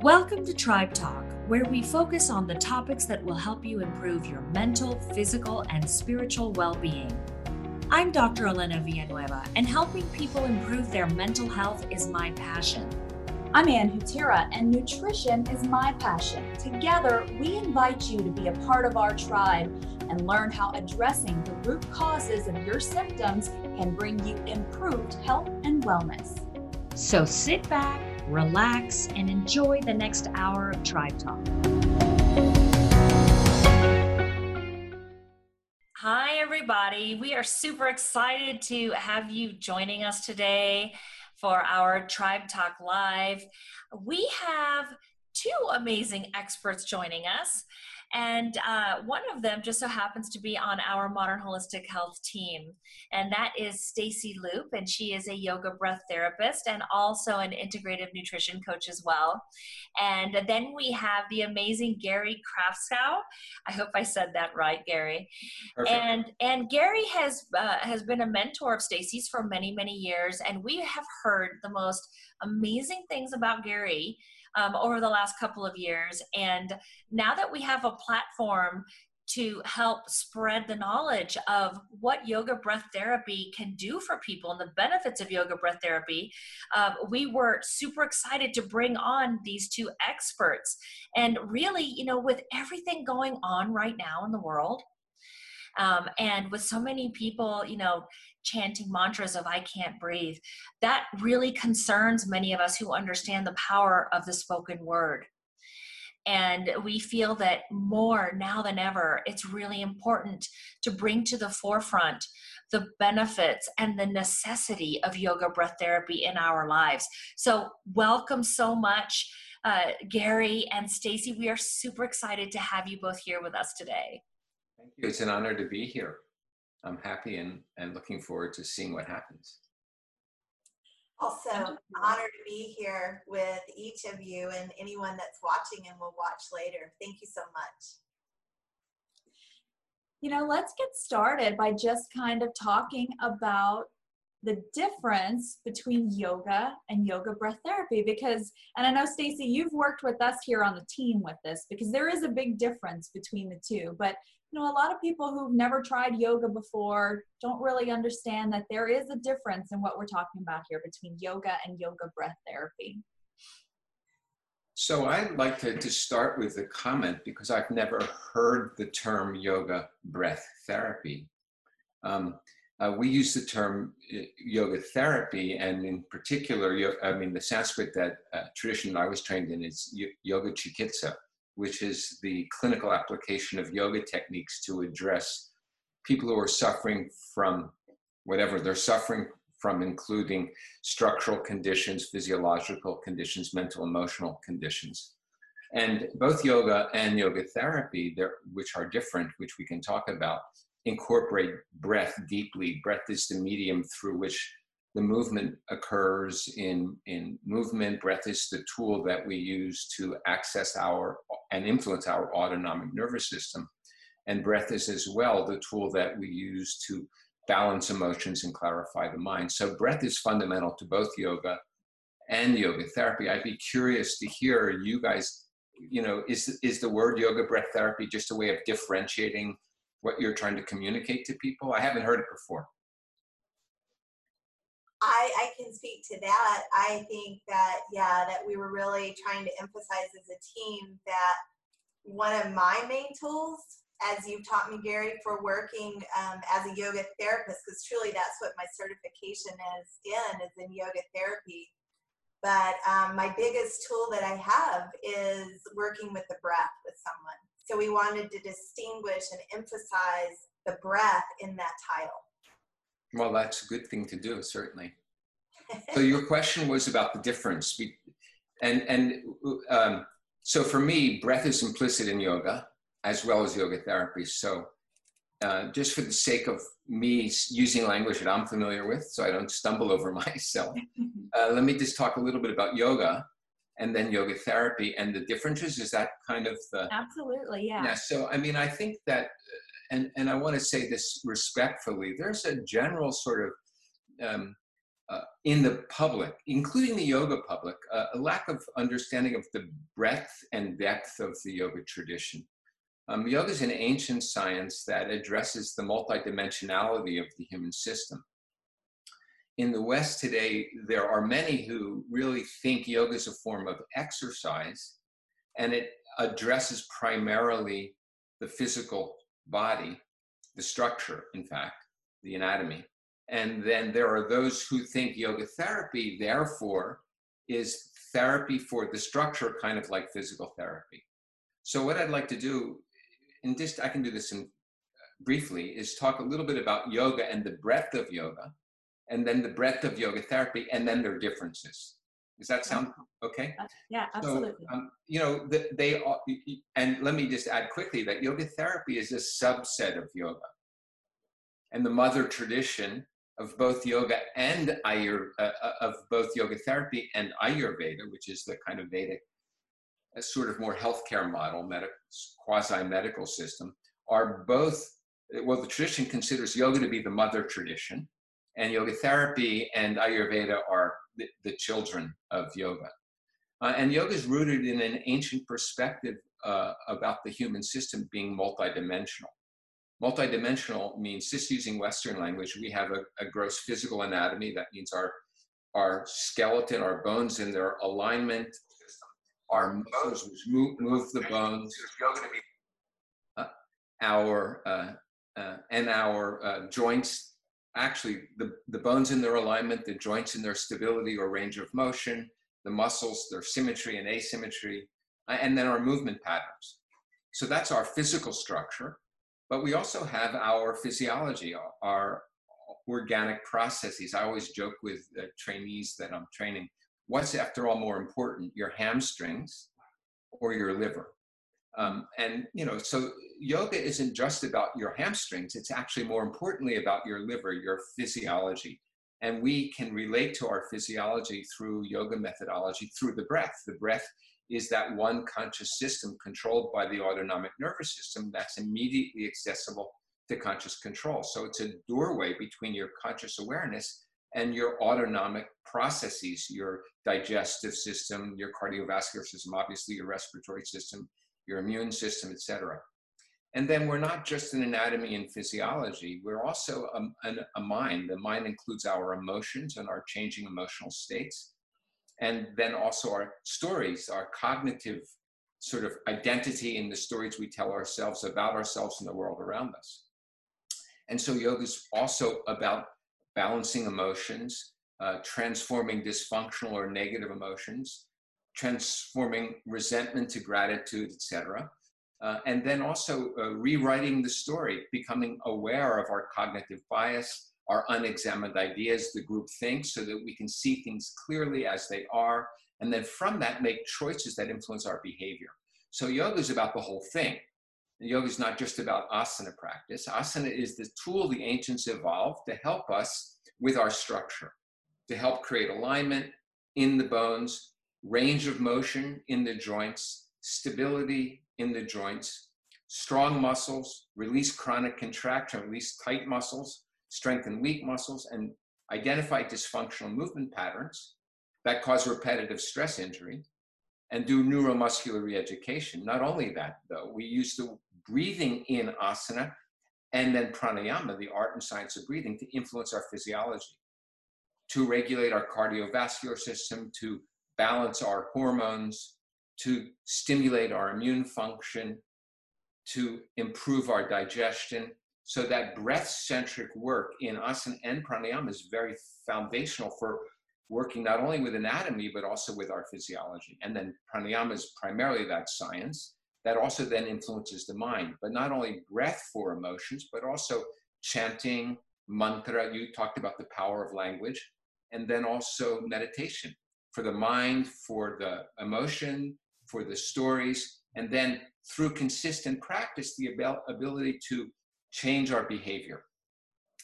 Welcome to Tribe Talk, where we focus on the topics that will help you improve your mental, physical, and spiritual well being. I'm Dr. Elena Villanueva, and helping people improve their mental health is my passion. I'm Ann Hutira, and nutrition is my passion. Together, we invite you to be a part of our tribe and learn how addressing the root causes of your symptoms can bring you improved health and wellness. So sit back relax, and enjoy the next hour of Tribe Talk. Hi, everybody. We are super excited to have you joining us today for our Tribe Talk Live. We have two amazing experts joining us. And uh, one of them just so happens to be on our Modern Holistic Health team, and that is Stacy Loop, and she is a yoga breath therapist and also an integrative nutrition coach as well. And then we have the amazing Gary Kraftsow. I hope I said that right, Gary. Perfect. And and Gary has uh, has been a mentor of Stacy's for many many years, and we have heard the most amazing things about Gary um, over the last couple of years. And now that we have a platform to help spread the knowledge of what yoga breath therapy can do for people and the benefits of yoga breath therapy, uh, we were super excited to bring on these two experts. And really, you know, with everything going on right now in the world, um, and with so many people, you know, chanting mantras of I can't breathe, that really concerns many of us who understand the power of the spoken word. And we feel that more now than ever, it's really important to bring to the forefront the benefits and the necessity of yoga breath therapy in our lives. So, welcome so much, uh, Gary and Stacy. We are super excited to have you both here with us today. Thank you. It's an honor to be here. I'm happy and, and looking forward to seeing what happens. Also, honored to be here with each of you and anyone that's watching and will watch later. Thank you so much. You know, let's get started by just kind of talking about the difference between yoga and yoga breath therapy because and I know Stacy you've worked with us here on the team with this because there is a big difference between the two but you know, a lot of people who've never tried yoga before don't really understand that there is a difference in what we're talking about here between yoga and yoga breath therapy. So I'd like to, to start with a comment because I've never heard the term yoga breath therapy. Um, uh, we use the term uh, yoga therapy, and in particular, I mean, the Sanskrit that uh, tradition I was trained in is yoga chikitsa, which is the clinical application of yoga techniques to address people who are suffering from whatever they're suffering from, including structural conditions, physiological conditions, mental, emotional conditions. And both yoga and yoga therapy, which are different, which we can talk about, incorporate breath deeply. Breath is the medium through which the movement occurs in, in movement. Breath is the tool that we use to access our and influence our autonomic nervous system. And breath is as well the tool that we use to balance emotions and clarify the mind. So breath is fundamental to both yoga and yoga therapy. I'd be curious to hear you guys, you know, is, is the word yoga breath therapy just a way of differentiating what you're trying to communicate to people? I haven't heard it before. I, I can speak to that. I think that, yeah, that we were really trying to emphasize as a team that one of my main tools, as you've taught me, Gary, for working um, as a yoga therapist, because truly that's what my certification is in, is in yoga therapy. But um, my biggest tool that I have is working with the breath with someone. So we wanted to distinguish and emphasize the breath in that title. Well, that's a good thing to do, certainly. so your question was about the difference, and and um, so for me, breath is implicit in yoga as well as yoga therapy. So uh, just for the sake of me using language that I'm familiar with, so I don't stumble over myself, uh, let me just talk a little bit about yoga and then yoga therapy and the differences. Is that kind of the absolutely yeah? Yeah. So I mean, I think that and and I want to say this respectfully. There's a general sort of um, uh, in the public, including the yoga public, uh, a lack of understanding of the breadth and depth of the yoga tradition. Um, yoga is an ancient science that addresses the multidimensionality of the human system. In the West today, there are many who really think yoga is a form of exercise, and it addresses primarily the physical body, the structure, in fact, the anatomy. And then there are those who think yoga therapy, therefore, is therapy for the structure, kind of like physical therapy. So, what I'd like to do, and just I can do this in, uh, briefly, is talk a little bit about yoga and the breadth of yoga, and then the breadth of yoga therapy, and then their differences. Does that sound okay? Yeah, absolutely. So, um, you know, the, they are, and let me just add quickly that yoga therapy is a subset of yoga. And the mother tradition of both yoga and Ayur, uh, uh, of both yoga therapy and Ayurveda, which is the kind of Vedic, a sort of more healthcare model, medic, quasi-medical system, are both, well, the tradition considers yoga to be the mother tradition, and yoga therapy and Ayurveda are the, the children of yoga. Uh, and yoga is rooted in an ancient perspective uh, about the human system being multidimensional. Multidimensional means, just using Western language, we have a, a gross physical anatomy. That means our, our skeleton, our bones and their alignment, our muscles which move, move the bones, uh, our, uh, uh, and our uh, joints, actually the, the bones in their alignment, the joints in their stability or range of motion, the muscles, their symmetry and asymmetry, and then our movement patterns. So that's our physical structure. But we also have our physiology, our organic processes. I always joke with trainees that I'm training what's, after all, more important, your hamstrings or your liver? Um, and, you know, so yoga isn't just about your hamstrings, it's actually more importantly about your liver, your physiology. And we can relate to our physiology through yoga methodology, through the breath. The breath is that one conscious system controlled by the autonomic nervous system that's immediately accessible to conscious control. So it's a doorway between your conscious awareness and your autonomic processes, your digestive system, your cardiovascular system, obviously your respiratory system, your immune system, etc. And then we're not just an anatomy and physiology, we're also a, a, a mind. The mind includes our emotions and our changing emotional states and then also our stories, our cognitive sort of identity in the stories we tell ourselves about ourselves and the world around us. And so yoga is also about balancing emotions, uh, transforming dysfunctional or negative emotions, transforming resentment to gratitude, etc. Uh, and then also uh, rewriting the story, becoming aware of our cognitive bias, our unexamined ideas, the group thinks, so that we can see things clearly as they are, and then from that make choices that influence our behavior. So yoga is about the whole thing. yoga is not just about asana practice. Asana is the tool the ancients evolved to help us with our structure, to help create alignment in the bones, range of motion in the joints, stability in the joints, strong muscles, release chronic contraction, release tight muscles, strengthen weak muscles, and identify dysfunctional movement patterns that cause repetitive stress injury, and do neuromuscular reeducation. Not only that, though, we use the breathing in asana and then pranayama, the art and science of breathing, to influence our physiology, to regulate our cardiovascular system, to balance our hormones, to stimulate our immune function, to improve our digestion, so that breath-centric work in asana and pranayama is very foundational for working not only with anatomy, but also with our physiology. And then pranayama is primarily that science that also then influences the mind, but not only breath for emotions, but also chanting, mantra. You talked about the power of language, and then also meditation for the mind, for the emotion, for the stories, and then through consistent practice, the ability to change our behavior.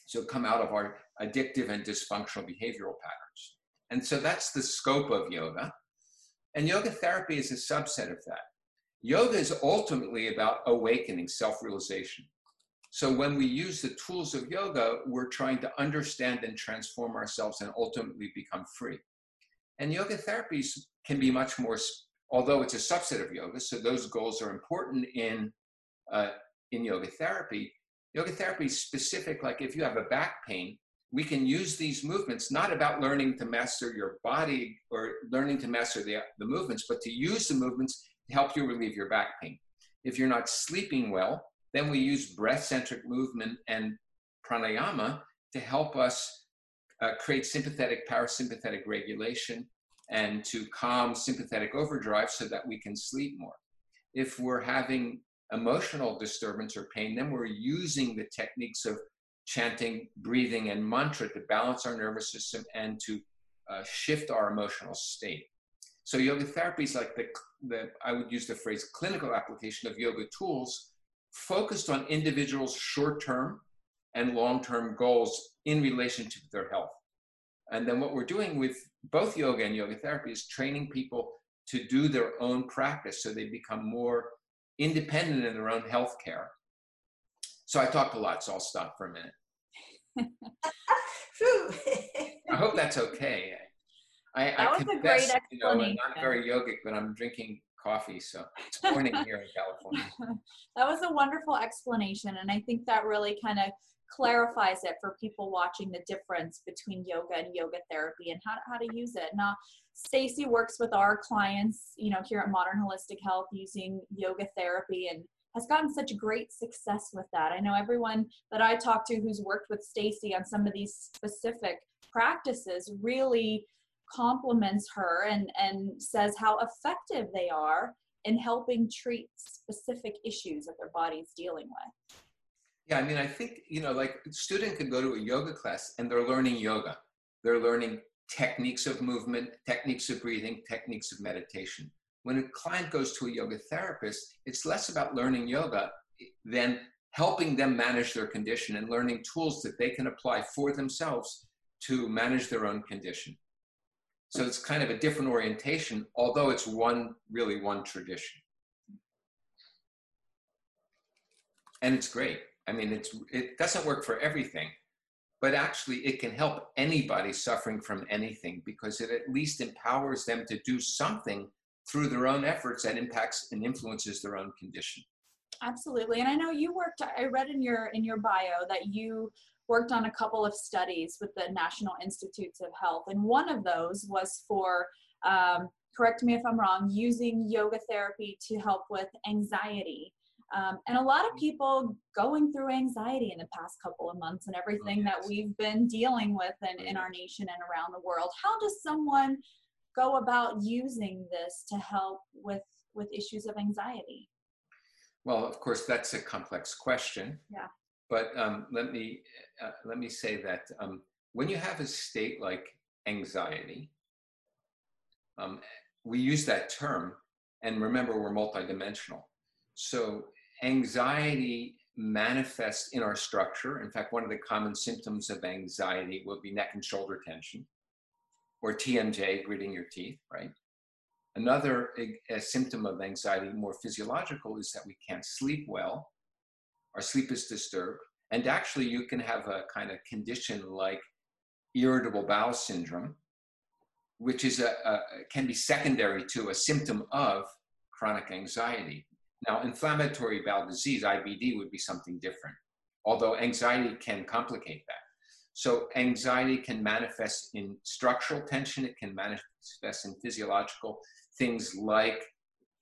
So come out of our addictive and dysfunctional behavioral patterns. And so that's the scope of yoga. And yoga therapy is a subset of that. Yoga is ultimately about awakening self realization. So when we use the tools of yoga, we're trying to understand and transform ourselves and ultimately become free. And yoga therapies can be much more, although it's a subset of yoga, so those goals are important in, uh, in yoga therapy. Yoga therapy is specific, like if you have a back pain, we can use these movements, not about learning to master your body or learning to master the, the movements, but to use the movements to help you relieve your back pain. If you're not sleeping well, then we use breath centric movement and pranayama to help us uh, create sympathetic parasympathetic regulation and to calm sympathetic overdrive so that we can sleep more. If we're having emotional disturbance or pain, then we're using the techniques of chanting, breathing, and mantra to balance our nervous system and to uh, shift our emotional state. So yoga therapy is like the, the, I would use the phrase clinical application of yoga tools focused on individuals' short-term and long-term goals in relation to their health. And then what we're doing with both yoga and yoga therapy is training people to do their own practice so they become more independent in their own health care. So I talked a lot, so I'll stop for a minute. I hope that's okay. I, that I was confess, a great explanation. You know, I'm not very yogic, but I'm drinking coffee, so it's morning here in California. that was a wonderful explanation, and I think that really kind of clarifies it for people watching the difference between yoga and yoga therapy and how, how to use it. Now, Stacy works with our clients, you know, here at Modern Holistic Health using yoga therapy and has gotten such great success with that. I know everyone that I talk to who's worked with Stacy on some of these specific practices really compliments her and, and says how effective they are in helping treat specific issues that their body's dealing with. Yeah, I mean, I think, you know, like a student could go to a yoga class and they're learning yoga. They're learning techniques of movement, techniques of breathing, techniques of meditation. When a client goes to a yoga therapist, it's less about learning yoga than helping them manage their condition and learning tools that they can apply for themselves to manage their own condition. So it's kind of a different orientation, although it's one, really one tradition. And it's great. I mean, it's, it doesn't work for everything, but actually it can help anybody suffering from anything because it at least empowers them to do something through their own efforts that impacts and influences their own condition. Absolutely. And i know you worked i read in your in your bio that you worked on a couple of studies with the national institutes of health and one of those was for um, correct me if i'm wrong using yoga therapy to help with anxiety um, and a lot of people going through anxiety in the past couple of months and everything that we've been dealing with in, in our nation and around the world how does someone go about using this to help with with issues of anxiety? Well, of course, that's a complex question. Yeah. But um, let me uh, let me say that um, when you have a state like anxiety, um, we use that term, and remember we're multidimensional. So anxiety manifests in our structure. In fact, one of the common symptoms of anxiety will be neck and shoulder tension or TMJ, gritting your teeth, right? Another symptom of anxiety, more physiological, is that we can't sleep well. Our sleep is disturbed. And actually, you can have a kind of condition like irritable bowel syndrome, which is a, a, can be secondary to a symptom of chronic anxiety. Now, inflammatory bowel disease, IBD, would be something different, although anxiety can complicate that. So anxiety can manifest in structural tension. It can manifest in physiological things like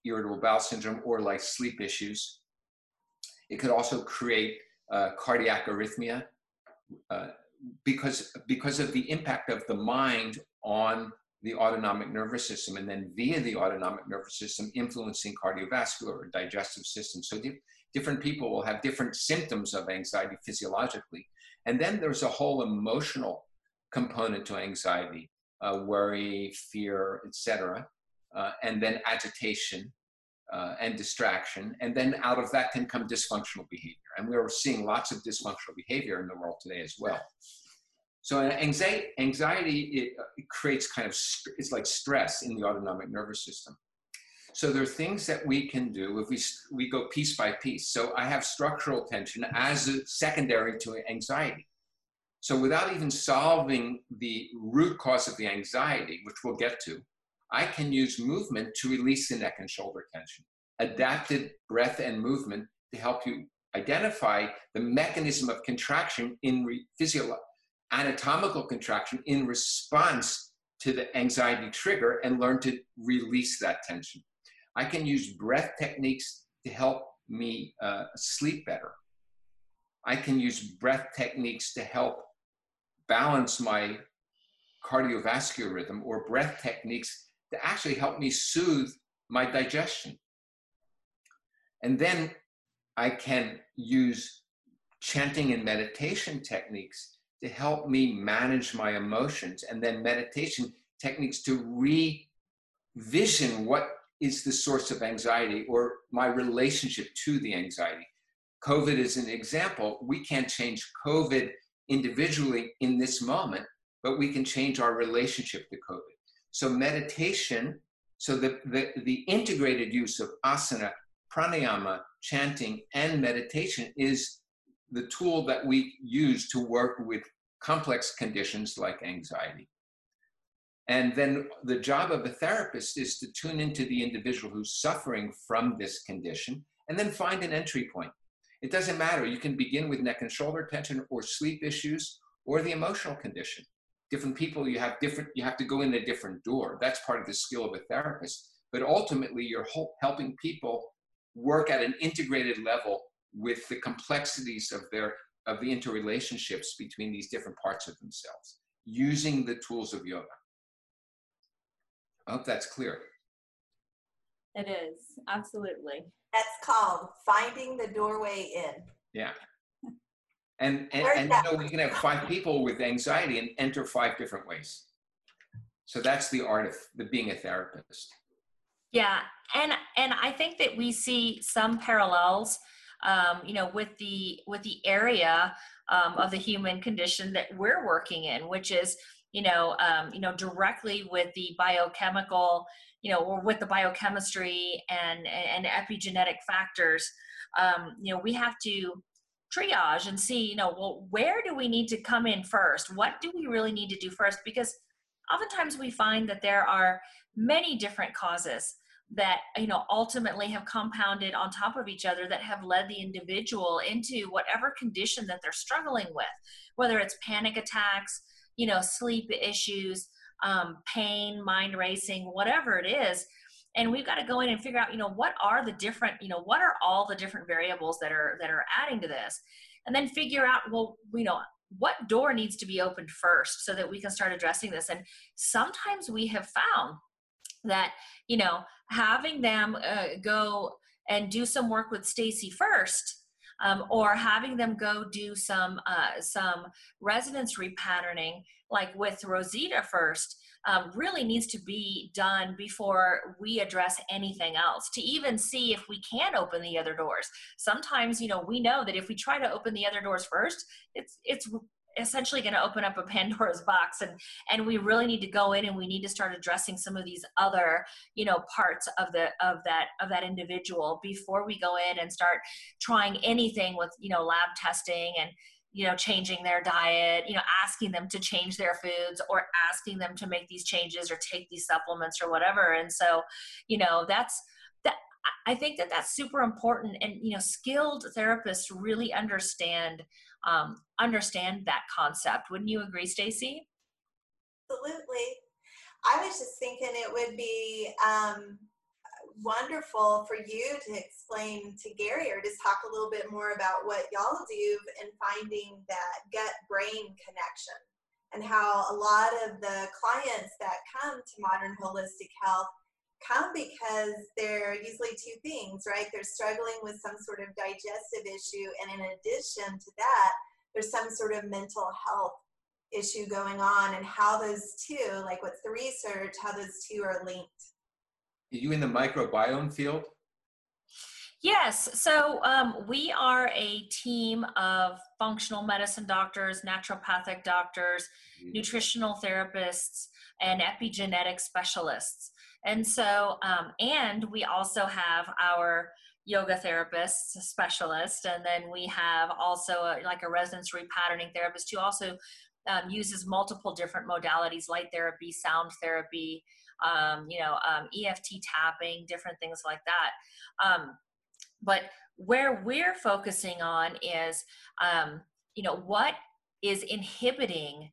irritable bowel syndrome or like sleep issues. It could also create uh, cardiac arrhythmia uh, because, because of the impact of the mind on the autonomic nervous system and then via the autonomic nervous system influencing cardiovascular or digestive system. So di different people will have different symptoms of anxiety physiologically. And then there's a whole emotional component to anxiety, uh, worry, fear, etc. Uh, and then agitation uh, and distraction. And then out of that can come dysfunctional behavior. And we're seeing lots of dysfunctional behavior in the world today as well. So uh, anxiety, anxiety it, uh, it creates kind of, it's like stress in the autonomic nervous system. So there are things that we can do if we, we go piece by piece. So I have structural tension as a secondary to anxiety. So without even solving the root cause of the anxiety, which we'll get to, I can use movement to release the neck and shoulder tension. Adapted breath and movement to help you identify the mechanism of contraction in re- anatomical contraction in response to the anxiety trigger and learn to release that tension. I can use breath techniques to help me uh, sleep better. I can use breath techniques to help balance my cardiovascular rhythm or breath techniques to actually help me soothe my digestion. And then I can use chanting and meditation techniques to help me manage my emotions and then meditation techniques to revision what is the source of anxiety or my relationship to the anxiety. COVID is an example. We can't change COVID individually in this moment, but we can change our relationship to COVID. So meditation, so the, the, the integrated use of asana, pranayama, chanting, and meditation is the tool that we use to work with complex conditions like anxiety. And then the job of a therapist is to tune into the individual who's suffering from this condition and then find an entry point. It doesn't matter. You can begin with neck and shoulder tension or sleep issues or the emotional condition. Different people, you have different, you have to go in a different door. That's part of the skill of a therapist. But ultimately, you're helping people work at an integrated level with the complexities of their of the interrelationships between these different parts of themselves using the tools of yoga. I hope that's clear. It is, absolutely. That's called finding the doorway in. Yeah. And, and, and you know, you can have five people with anxiety and enter five different ways. So that's the art of the being a therapist. Yeah, and and I think that we see some parallels um, you know, with the with the area um, of the human condition that we're working in, which is, you know, um, you know, directly with the biochemical, you know, or with the biochemistry and and epigenetic factors. Um, you know, we have to triage and see, you know, well, where do we need to come in first? What do we really need to do first? Because oftentimes we find that there are many different causes that you know ultimately have compounded on top of each other that have led the individual into whatever condition that they're struggling with whether it's panic attacks you know sleep issues um, pain mind racing whatever it is. And we've got to go in and figure out you know what are the different you know what are all the different variables that are that are adding to this? And then figure out well you know what door needs to be opened first so that we can start addressing this. And sometimes we have found that you know having them uh, go and do some work with Stacy first um, or having them go do some uh, some resonance repatterning like with Rosita first um, really needs to be done before we address anything else to even see if we can open the other doors. Sometimes you know we know that if we try to open the other doors first it's it's essentially going to open up a pandora's box and and we really need to go in and we need to start addressing some of these other you know parts of the of that of that individual before we go in and start trying anything with you know lab testing and you know changing their diet you know asking them to change their foods or asking them to make these changes or take these supplements or whatever. And so you know that's that i think that that's super important. And you know skilled therapists really understand um, understand that concept. Wouldn't you agree, Stacy? Absolutely. I was just thinking it would be um, wonderful for you to explain to Gary or just talk a little bit more about what y'all do in finding that gut brain connection and how a lot of the clients that come to modern holistic health come because they're usually two things, right? They're struggling with some sort of digestive issue, and in addition to that, there's some sort of mental health issue going on, and how those two, like what's the research, how those two are linked. Are you in the microbiome field? Yes. So um, we are a team of functional medicine doctors, naturopathic doctors, mm-hmm. nutritional therapists, and epigenetic specialists. And so, um, and we also have our yoga therapist specialist, and then we have also a, like a resonance repatterning therapist who also um, uses multiple different modalities, light therapy, sound therapy, um, you know, um, EFT tapping, different things like that. Um, but where we're focusing on is, um, you know, what is inhibiting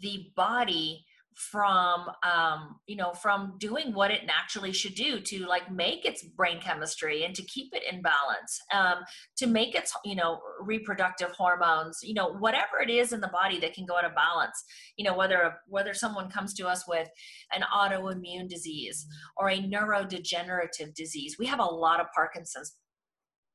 the body from um, you know from doing what it naturally should do to like make its brain chemistry and to keep it in balance um, to make its you know reproductive hormones you know whatever it is in the body that can go out of balance you know whether whether someone comes to us with an autoimmune disease or a neurodegenerative disease. We have a lot of parkinson's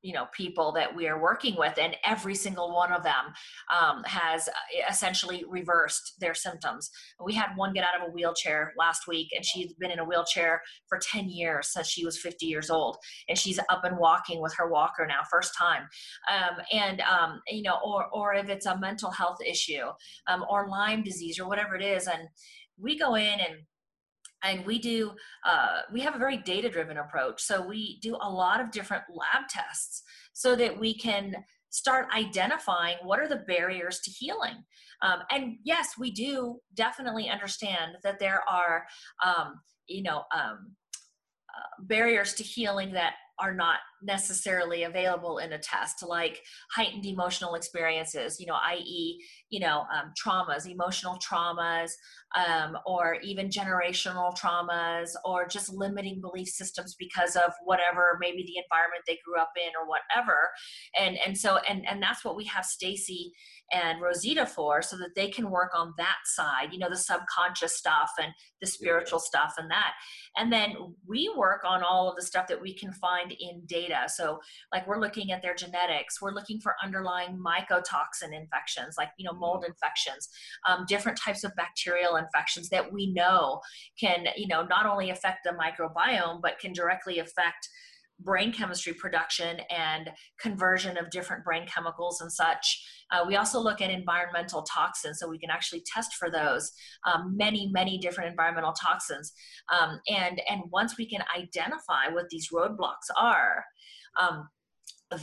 you know people that we are working with and every single one of them um, has uh, essentially reversed their symptoms. We had one get out of a wheelchair last week and she's been in a wheelchair for 10 years since she was 50 years old and she's up and walking with her walker now first time. Um, and um, you know or or if it's a mental health issue um, or lyme disease or whatever it is and we go in and and we do uh, we have a very data driven approach. So we do a lot of different lab tests so that we can start identifying what are the barriers to healing. Um, and yes we do definitely understand that there are um, you know um, uh, barriers to healing that are not necessarily available in a test like heightened emotional experiences you know i.e you know um, traumas emotional traumas um, or even generational traumas or just limiting belief systems because of whatever maybe the environment they grew up in or whatever. And and so and and that's what we have stacy and rosita for so that they can work on that side you know the subconscious stuff and the spiritual stuff and that. And then we work on all of the stuff that we can find in data so like we're looking at their genetics we're looking for underlying mycotoxin infections like you know mold mm-hmm. infections um, different types of bacterial infections that we know can you know not only affect the microbiome but can directly affect brain chemistry production and conversion of different brain chemicals and such. Uh, we also look at environmental toxins, so we can actually test for those. Um, many, many different environmental toxins, um, and and once we can identify what these roadblocks are. Um,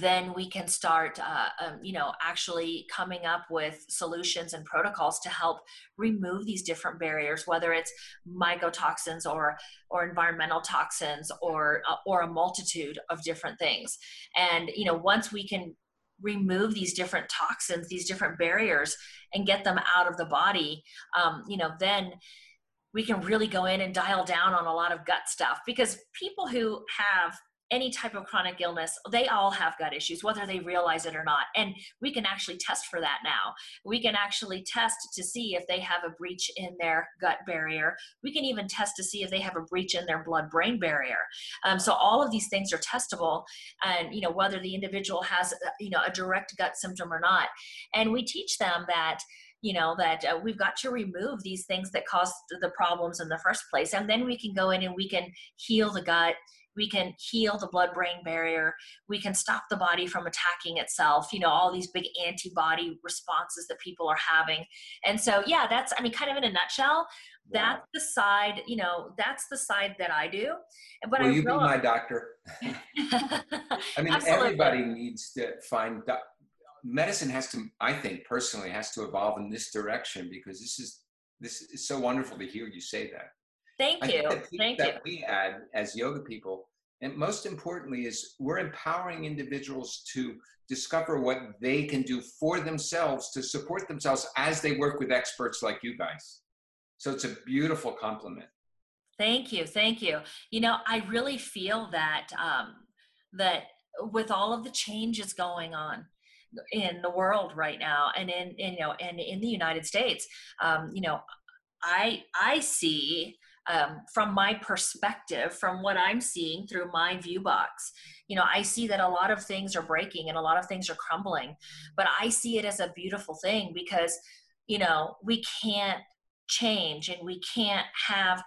then we can start, uh, um, you know, actually coming up with solutions and protocols to help remove these different barriers, whether it's mycotoxins or or environmental toxins or uh, or a multitude of different things. And you know, once we can remove these different toxins, these different barriers, and get them out of the body, um, you know, then we can really go in and dial down on a lot of gut stuff. Because people who have any type of chronic illness, they all have gut issues, whether they realize it or not. And we can actually test for that now. We can actually test to see if they have a breach in their gut barrier. We can even test to see if they have a breach in their blood brain barrier. Um, so all of these things are testable, and you know whether the individual has uh, you know a direct gut symptom or not. And we teach them that you know that uh, we've got to remove these things that caused the problems in the first place and then we can go in and we can heal the gut we can heal the blood brain barrier we can stop the body from attacking itself you know all these big antibody responses that people are having. And so yeah that's i mean kind of in a nutshell that's the side you know that's the side that i do. But will I you be my doctor. I mean everybody needs to find medicine has to i think personally has to evolve in this direction because this is this is so wonderful to hear you say that Thank you. Thank that you. we add as yoga people, and most importantly, is we're empowering individuals to discover what they can do for themselves to support themselves as they work with experts like you guys. So it's a beautiful compliment. Thank you. Thank you. You know, I really feel that um, that with all of the changes going on in the world right now, and in, in you know, and in the United States, um, you know, I I see um, from my perspective, from what I'm seeing through my view box, you know, I see that a lot of things are breaking and a lot of things are crumbling, but I see it as a beautiful thing because, you know, we can't change and we can't have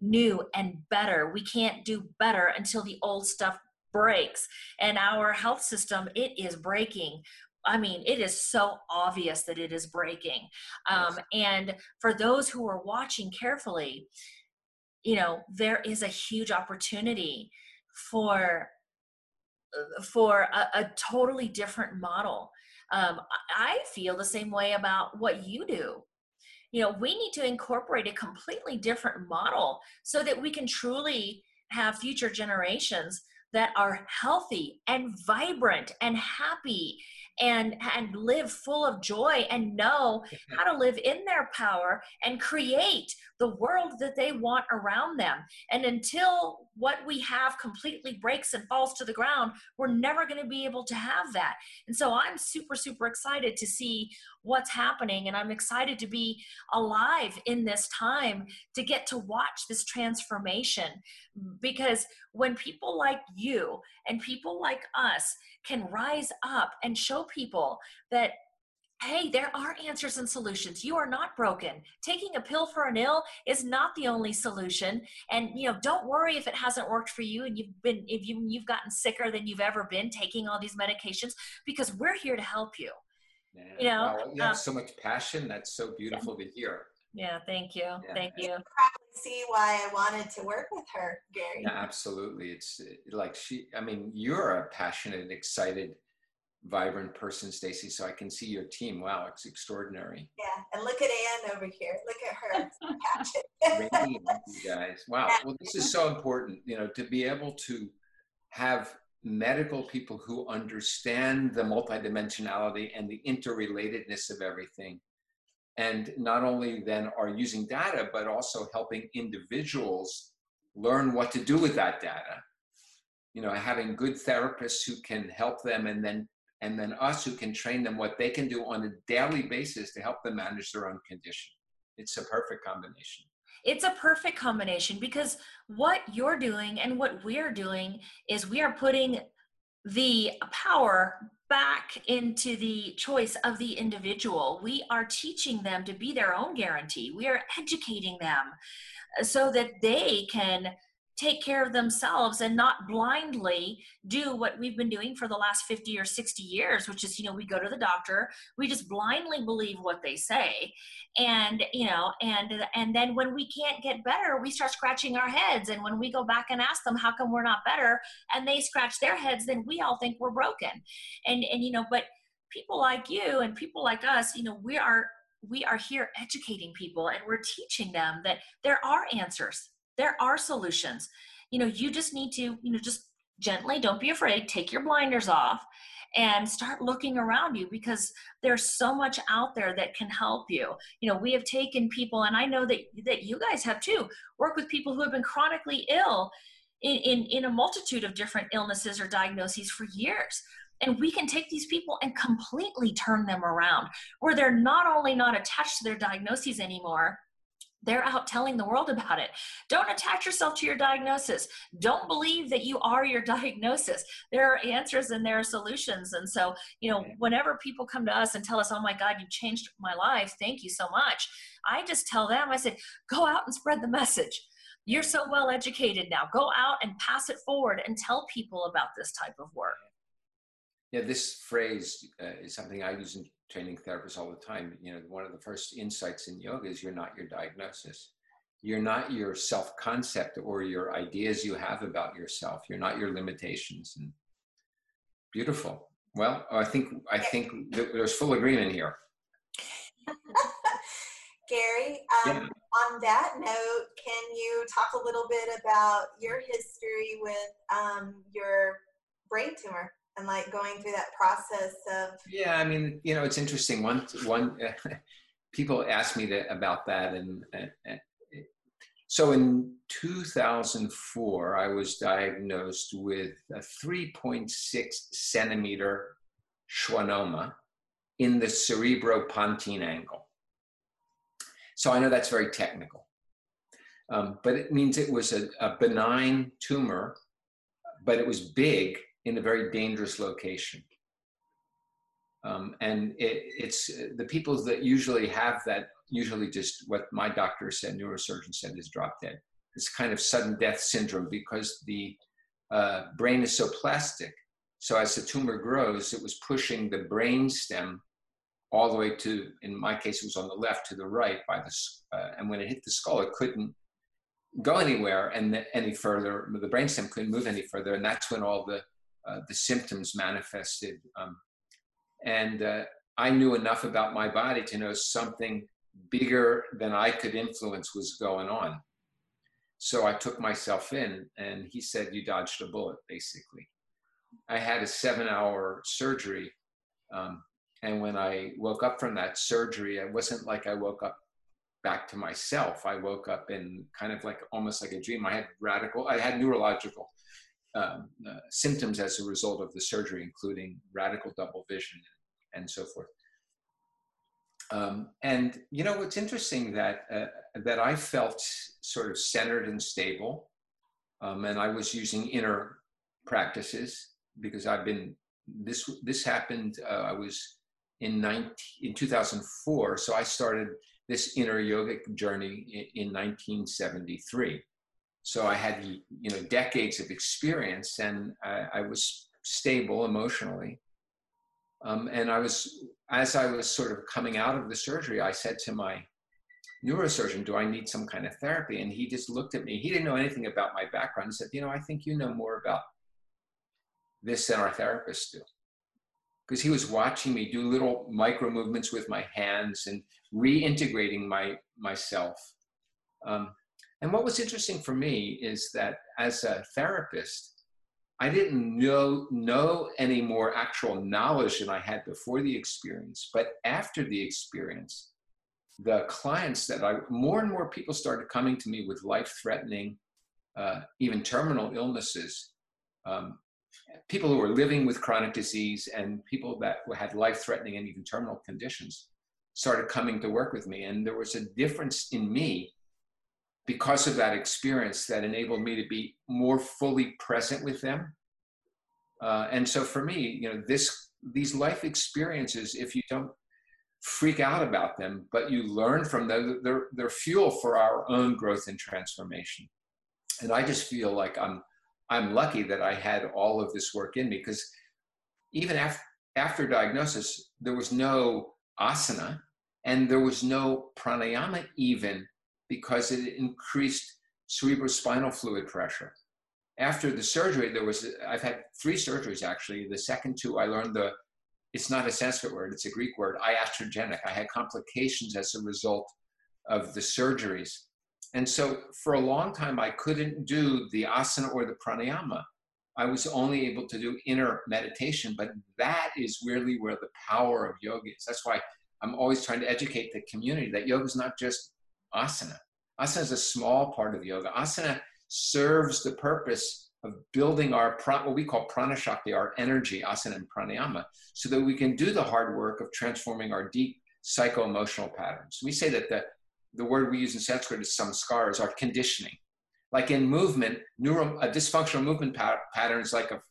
new and better. We can't do better until the old stuff breaks. And our health system, it is breaking. I mean, it is so obvious that it is breaking. Um. And for those who are watching carefully, you know there is a huge opportunity for for a, a totally different model. Um, i feel the same way about what you do. You know we need to incorporate a completely different model so that we can truly have future generations that are healthy and vibrant and happy and and live full of joy and know mm-hmm. how to live in their power and create the world that they want around them. And until what we have completely breaks and falls to the ground we're never going to be able to have that. And so i'm super super excited to see what's happening and i'm excited to be alive in this time to get to watch this transformation because when people like you and people like us can rise up and show people that hey there are answers and solutions you are not broken taking a pill for an ill is not the only solution and you know don't worry if it hasn't worked for you and you've been if you, you've gotten sicker than you've ever been taking all these medications because we're here to help you Yeah. You know, Wow, you have um, so much passion. That's so beautiful to hear. yeah thank you Yeah. thank you see why I wanted to work with her, Gary. Yeah, absolutely. It's like she. I mean, you're a passionate, excited, vibrant person, Stacy. So I can see your team. Wow, it's extraordinary. Yeah, and look at Anne over here. Look at her passion. You guys. Wow. Well, this is so important. You know, to be able to have medical people who understand the multidimensionality and the interrelatedness of everything and not only then are using data but also helping individuals learn what to do with that data. You know having good therapists who can help them and then and then us who can train them what they can do on a daily basis to help them manage their own condition. It's a perfect combination. It's a perfect combination because what you're doing and what we're doing is we are putting the power back into the choice of the individual. We are teaching them to be their own guarantee. We are educating them uh, so that they can take care of themselves and not blindly do what we've been doing for the last 50 or 60 years which is you know we go to the doctor we just blindly believe what they say. And you know and and then when we can't get better we start scratching our heads. And when we go back and ask them how come we're not better? and they scratch their heads then we all think we're broken. And and you know but people like you and people like us you know we are we are here educating people and we're teaching them that there are answers there are solutions. You know you just need to you know just gently don't be afraid take your blinders off and start looking around you because there's so much out there that can help you. You know we have taken people and i know that that you guys have too work with people who have been chronically ill in in, in a multitude of different illnesses or diagnoses for years. And we can take these people and completely turn them around where they're not only not attached to their diagnoses anymore they're out telling the world about it. Don't attach yourself to your diagnosis. Don't believe that you are your diagnosis. There are answers and there are solutions. And so, you know, whenever people come to us and tell us, oh my God, you changed my life, thank you so much. I just tell them, I say, go out and spread the message. You're so well educated now. Go out and pass it forward and tell people about this type of work. Yeah, this phrase uh, is something I use in training therapists all the time. You know, one of the first insights in yoga is you're not your diagnosis. You're not your self concept or your ideas you have about yourself. You're not your limitations. And beautiful. Well, I think I think there's full agreement here. Gary, um, Yeah. on that note, can you talk a little bit about your history with um, your brain tumor and like going through that process of Yeah, I mean, you know, it's interesting. One, one, people ask me that, about that, and, and, and so in 2004, I was diagnosed with a 3.6 centimeter schwannoma in the cerebellopontine angle. So I know that's very technical, um, but it means it was a, a benign tumor, but it was big in a very dangerous location. Um, and it, it's the people that usually have that, usually just what my doctor said, neurosurgeon said, is drop dead. It's kind of sudden death syndrome because the uh, brain is so plastic. So as the tumor grows, it was pushing the brain stem all the way to, in my case, it was on the left to the right by the, uh, and when it hit the skull, it couldn't go anywhere and any further. The brainstem couldn't move any further, and that's when all the uh, the symptoms manifested. Um, and uh, I knew enough about my body to know something bigger than I could influence was going on. So I took myself in, and he said, "You dodged a bullet." Basically, I had a seven-hour surgery. Um, and when I woke up from that surgery, it wasn't like I woke up back to myself. I woke up in kind of like almost like a dream. I had radical, I had neurological um, uh, symptoms as a result of the surgery, including radical double vision and so forth. Um, and you know what's interesting that uh, that I felt sort of centered and stable, um, and I was using inner practices because I've been this this happened. Uh, I was in 19, in 2004, so I started this inner yogic journey in, in 1973. So I had you know decades of experience, and I, I was stable emotionally. Um, and I was, as I was sort of coming out of the surgery, I said to my neurosurgeon, "Do I need some kind of therapy?" And he just looked at me. He didn't know anything about my background. He said, "You know, I think you know more about this than our therapists do." because he was watching me do little micro movements with my hands and reintegrating my myself. Um, and what was interesting for me is that as a therapist, I didn't know know any more actual knowledge than I had before the experience. But after the experience, the clients that I more and more people started coming to me with life-threatening, uh, even terminal illnesses. Um, people who were living with chronic disease and people that had life-threatening and even terminal conditions started coming to work with me and there was a difference in me because of that experience that enabled me to be more fully present with them. Uh, and so for me you know this these life experiences if you don't freak out about them but you learn from them they're, they're fuel for our own growth and transformation. And i just feel like i'm I'm lucky that I had all of this work in me because even after, after diagnosis, there was no asana and there was no pranayama even because it increased cerebrospinal fluid pressure. After the surgery, there was, I've had three surgeries actually. The second two, I learned the, it's not a Sanskrit word, it's a Greek word, iatrogenic. I had complications as a result of the surgeries. And so for a long time, I couldn't do the asana or the pranayama. I was only able to do inner meditation, but that is really where the power of yoga is. That's why I'm always trying to educate the community that yoga is not just asana. Asana is a small part of yoga. Asana serves the purpose of building our what we call prana shakti, our energy, asana and pranayama, so that we can do the hard work of transforming our deep psycho-emotional patterns. We say that the the word we use in Sanskrit is samskaras, are conditioning. Like in movement, neuro, a dysfunctional movement pat- pattern is like a,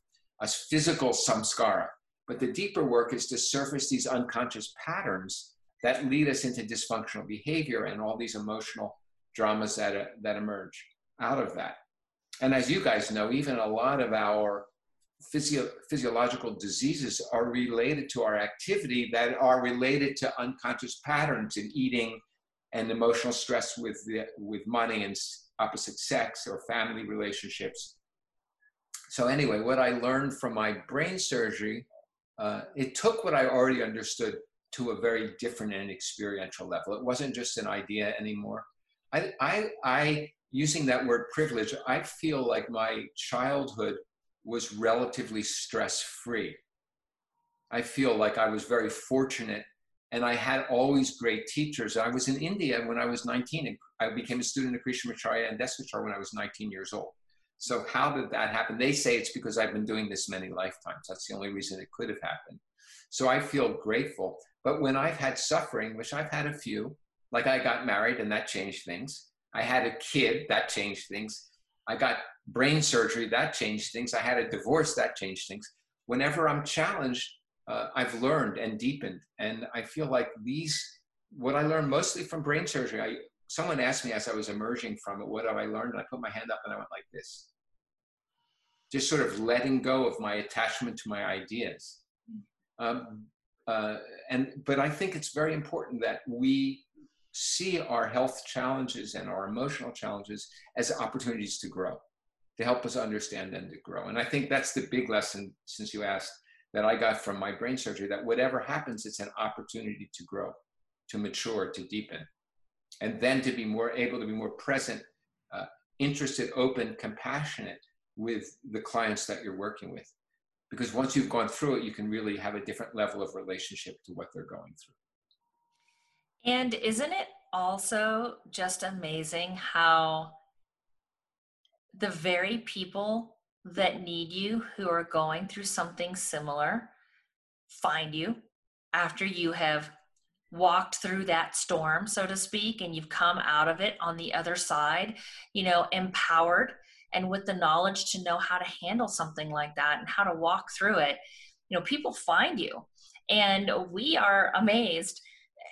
a physical samskara. But the deeper work is to surface these unconscious patterns that lead us into dysfunctional behavior and all these emotional dramas that, uh, that emerge out of that. And as you guys know, even a lot of our physio- physiological diseases are related to our activity that are related to unconscious patterns in eating, and emotional stress with the, with money and opposite sex or family relationships. So anyway, what I learned from my brain surgery, uh, it took what I already understood to a very different and experiential level. It wasn't just an idea anymore. I, I, I using that word privilege, I feel like my childhood was relatively stress free. I feel like I was very fortunate and I had always great teachers. I was in India when I was 19, and I became a student of Krishnamacharya and Desikachar when I was 19 years old. So how did that happen? They say it's because I've been doing this many lifetimes. That's the only reason it could have happened. So I feel grateful. But when I've had suffering, which I've had a few, like I got married and that changed things. I had a kid, that changed things. I got brain surgery, that changed things. I had a divorce, that changed things. Whenever I'm challenged, uh, I've learned and deepened. And I feel like these, what I learned mostly from brain surgery, I, someone asked me as I was emerging from it, what have I learned? And I put my hand up and I went like this. Just sort of letting go of my attachment to my ideas. Um, uh, and but I think it's very important that we see our health challenges and our emotional challenges as opportunities to grow, to help us understand and to grow. And I think that's the big lesson, since you asked, that I got from my brain surgery that whatever happens, it's an opportunity to grow, to mature, to deepen, and then to be more able to be more present, uh, interested, open, compassionate with the clients that you're working with. Because once you've gone through it, you can really have a different level of relationship to what they're going through. And isn't it also just amazing how the very people that need you who are going through something similar find you after you have walked through that storm so to speak and you've come out of it on the other side you know empowered and with the knowledge to know how to handle something like that and how to walk through it you know people find you. And we are amazed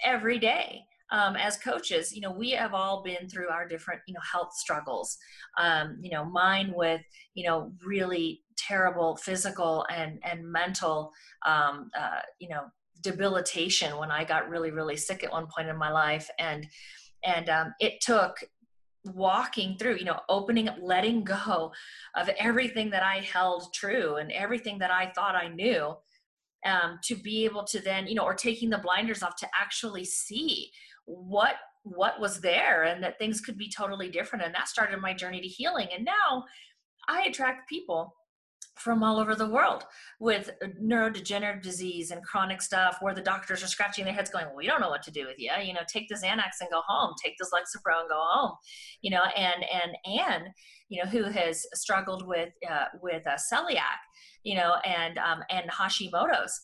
every day um, as coaches you know we have all been through our different you know health struggles. Um, you know mine with you know really terrible physical and and mental um, uh, you know debilitation when i got really really sick at one point in my life. And and um, it took walking through you know opening up letting go of everything that i held true and everything that i thought i knew um, to be able to then you know or taking the blinders off to actually see what what was there and that things could be totally different. And that started my journey to healing. And now i attract people from all over the world with neurodegenerative disease and chronic stuff where the doctors are scratching their heads going well, we don't know what to do with you you know take the xanax and go home take this lexapro and go home you know and and Anne, you know who has struggled with uh, with uh, celiac you know and um, and hashimoto's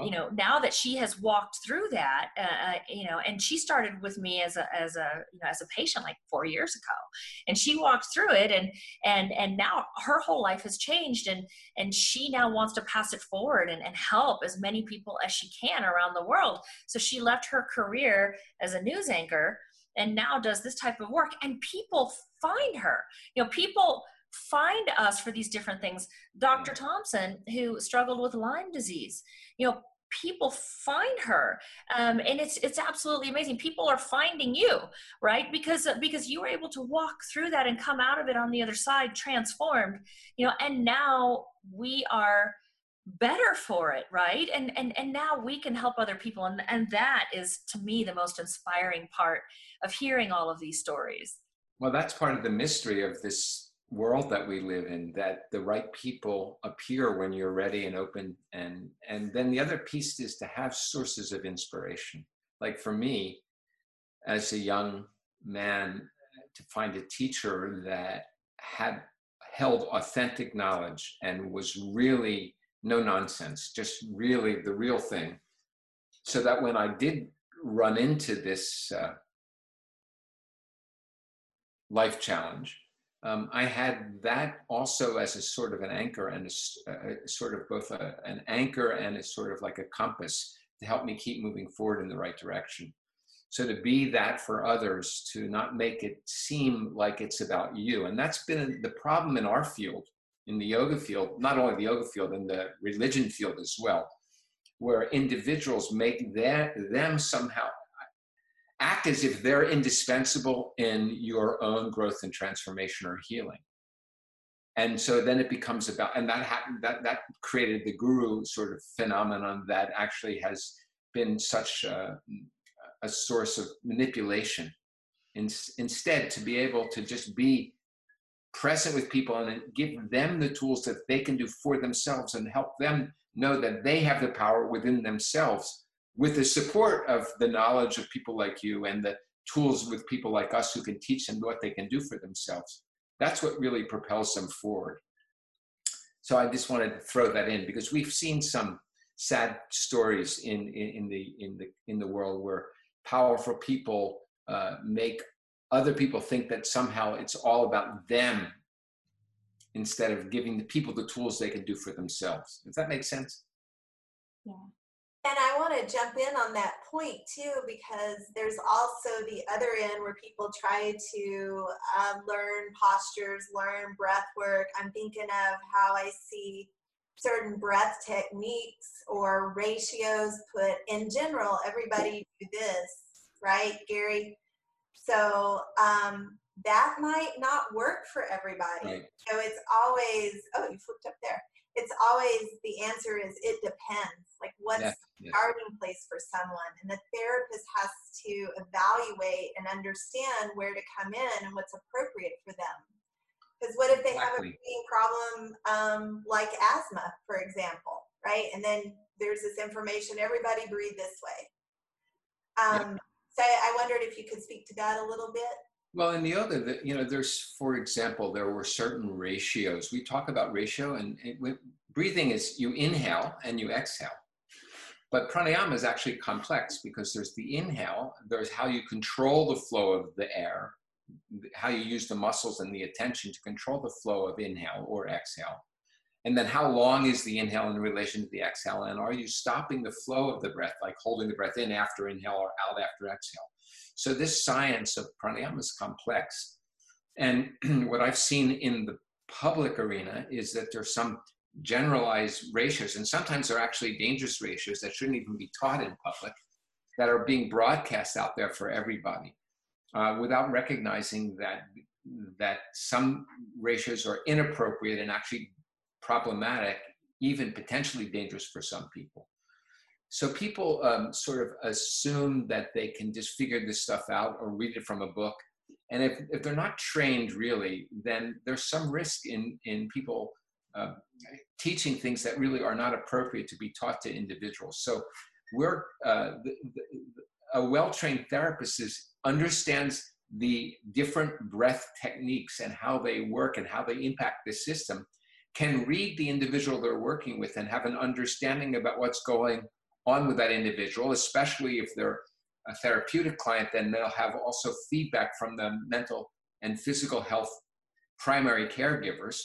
you know now that she has walked through that uh, uh, you know and she started with me as a as a you know as a patient like four years ago and she walked through it and and and now her whole life has changed and and she now wants to pass it forward and, and help as many people as she can around the world. So she left her career as a news anchor and now does this type of work and people find her. You know people find us for these different things. Dr. Thompson, who struggled with Lyme disease, you know, people find her um, and it's it's absolutely amazing people are finding you right because because you were able to walk through that and come out of it on the other side transformed you know and now we are better for it right and and and now we can help other people and and that is to me the most inspiring part of hearing all of these stories well that's part of the mystery of this world that we live in that the right people appear when you're ready and open and and then the other piece is to have sources of inspiration. Like for me as a young man to find a teacher that had held authentic knowledge and was really no nonsense just really the real thing. So that when i did run into this uh, life challenge um, I had that also as a sort of an anchor and a, a sort of both a, an anchor and a sort of like a compass to help me keep moving forward in the right direction. So to be that for others, to not make it seem like it's about you. And that's been the problem in our field, in the yoga field, not only the yoga field, in the religion field as well, where individuals make that, them somehow act as if they're indispensable in your own growth and transformation or healing. And so then it becomes about and that happened that that created the guru sort of phenomenon that actually has been such a, a source of manipulation. In, instead to be able to just be present with people and give them the tools that they can do for themselves and help them know that they have the power within themselves with the support of the knowledge of people like you and the tools with people like us who can teach them what they can do for themselves. That's what really propels them forward. So I just wanted to throw that in because we've seen some sad stories in, in, in the, in, the, in the world where powerful people uh, make other people think that somehow it's all about them instead of giving the people the tools they can do for themselves. Does that make sense? Yeah. And I want to jump in on that point too, because there's also the other end where people try to uh, learn postures, learn breath work. I'm thinking of how I see certain breath techniques or ratios put in general, everybody do this. right, Gary? So um, that might not work for everybody. Right. So it's always, oh, you flipped up there. It's always the answer is it depends. Like what's the yeah. starting place for someone, and the therapist has to evaluate and understand where to come in and what's appropriate for them. Because what if they have a breathing problem um, like asthma, for example, right? And then there's this information, everybody breathe this way. Um, So I wondered if you could speak to that a little bit. Well, in yoga, the, you know, there's, for example, there were certain ratios. We talk about ratio, and it, breathing is you inhale and you exhale. But pranayama is actually complex because there's the inhale, there's how you control the flow of the air, how you use the muscles and the attention to control the flow of inhale or exhale. And then how long is the inhale in relation to the exhale? And are you stopping the flow of the breath, like holding the breath in after inhale or out after exhale? So this science of pranayama is complex. And what I've seen in the public arena is that there's some generalized ratios, and sometimes they're actually dangerous ratios that shouldn't even be taught in public, that are being broadcast out there for everybody, uh, without recognizing that that some ratios are inappropriate and actually problematic, even potentially dangerous for some people. So people um, sort of assume that they can just figure this stuff out or read it from a book. And if, if they're not trained really, then there's some risk in, in people uh, teaching things that really are not appropriate to be taught to individuals. So we're, uh, the, the, a well-trained therapist is, understands the different breath techniques and how they work and how they impact the system, can read the individual they're working with and have an understanding about what's going on with that individual, especially if they're a therapeutic client, then they'll have also feedback from the mental and physical health primary caregivers.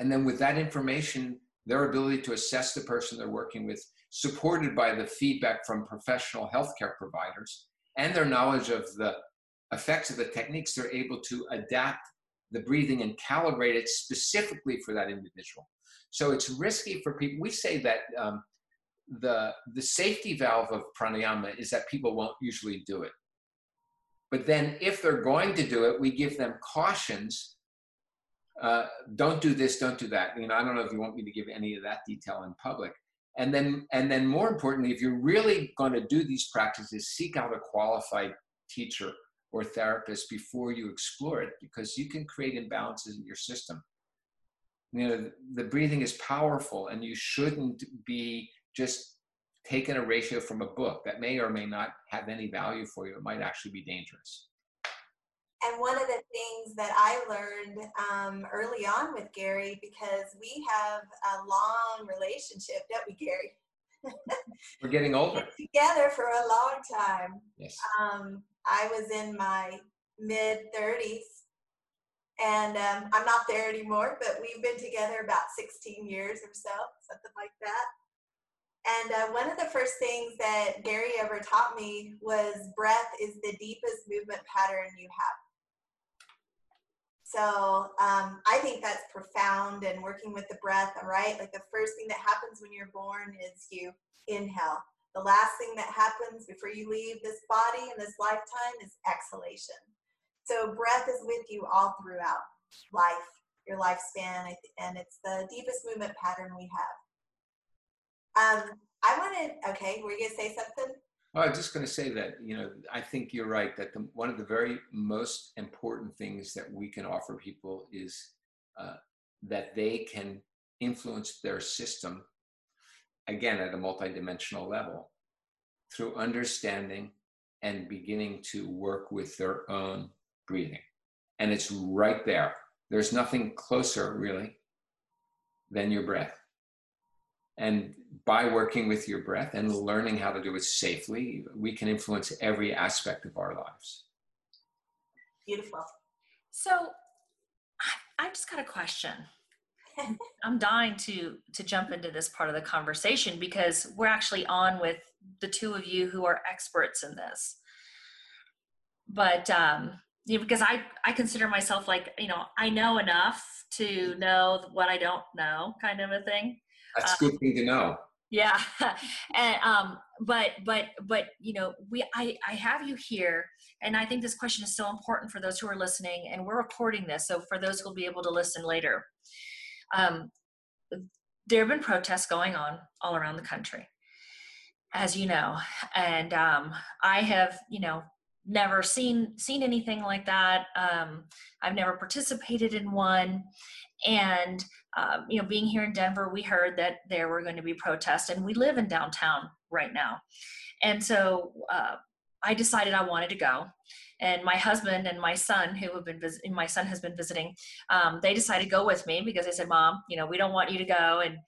And then with that information, their ability to assess the person they're working with, supported by the feedback from professional healthcare providers and their knowledge of the effects of the techniques, they're able to adapt the breathing and calibrate it specifically for that individual. So it's risky for people. We say that um, the the safety valve of pranayama is that people won't usually do it. But then if they're going to do it, we give them cautions. Uh, don't do this, don't do that. You know, I don't know if you want me to give any of that detail in public. And then, and then more importantly, if you're really going to do these practices, seek out a qualified teacher or therapist before you explore it, because you can create imbalances in your system. You know, the breathing is powerful, and you shouldn't be just taking a ratio from a book that may or may not have any value for you. It might actually be dangerous. And one of the things that I learned um, early on with Gary, because we have a long relationship, don't we, Gary? We're getting older. Together for a long time. Yes. Um, I was in my mid 30s, and um, I'm not there anymore, but we've been together about 16 years or so, something like that. And uh, one of the first things that Gary ever taught me was breath is the deepest movement pattern you have. So um, I think that's profound and working with the breath, all right? Like the first thing that happens when you're born is you inhale. The last thing that happens before you leave this body in this lifetime is exhalation. So breath is with you all throughout life, your lifespan, and it's the deepest movement pattern we have. Um, I wanted, okay, were you gonna say something? I'm just going to say that, you know, I think you're right that the, one of the very most important things that we can offer people is uh, that they can influence their system, again, at a multidimensional level, through understanding and beginning to work with their own breathing. And it's right there. There's nothing closer, really, than your breath. And by working with your breath and learning how to do it safely, we can influence every aspect of our lives. Beautiful. So I, I just got a question. I'm dying to to jump into this part of the conversation because we're actually on with the two of you who are experts in this. But um, you know, because I I consider myself like you know I know enough to know what I don't know, kind of a thing. That's a good thing to know. Yeah, and um, but but but you know, we I I have you here, and I think this question is so important for those who are listening, and we're recording this, so for those who will be able to listen later, um, there have been protests going on all around the country, as you know, and um, I have you know never seen seen anything like that. Um, I've never participated in one, and um, you know, being here in Denver, we heard that there were going to be protests, and we live in downtown right now, and so uh, I decided I wanted to go. And my husband and my son, who have been visiting, my son has been visiting, um, they decided to go with me because they said, "Mom, you know, we don't want you to go and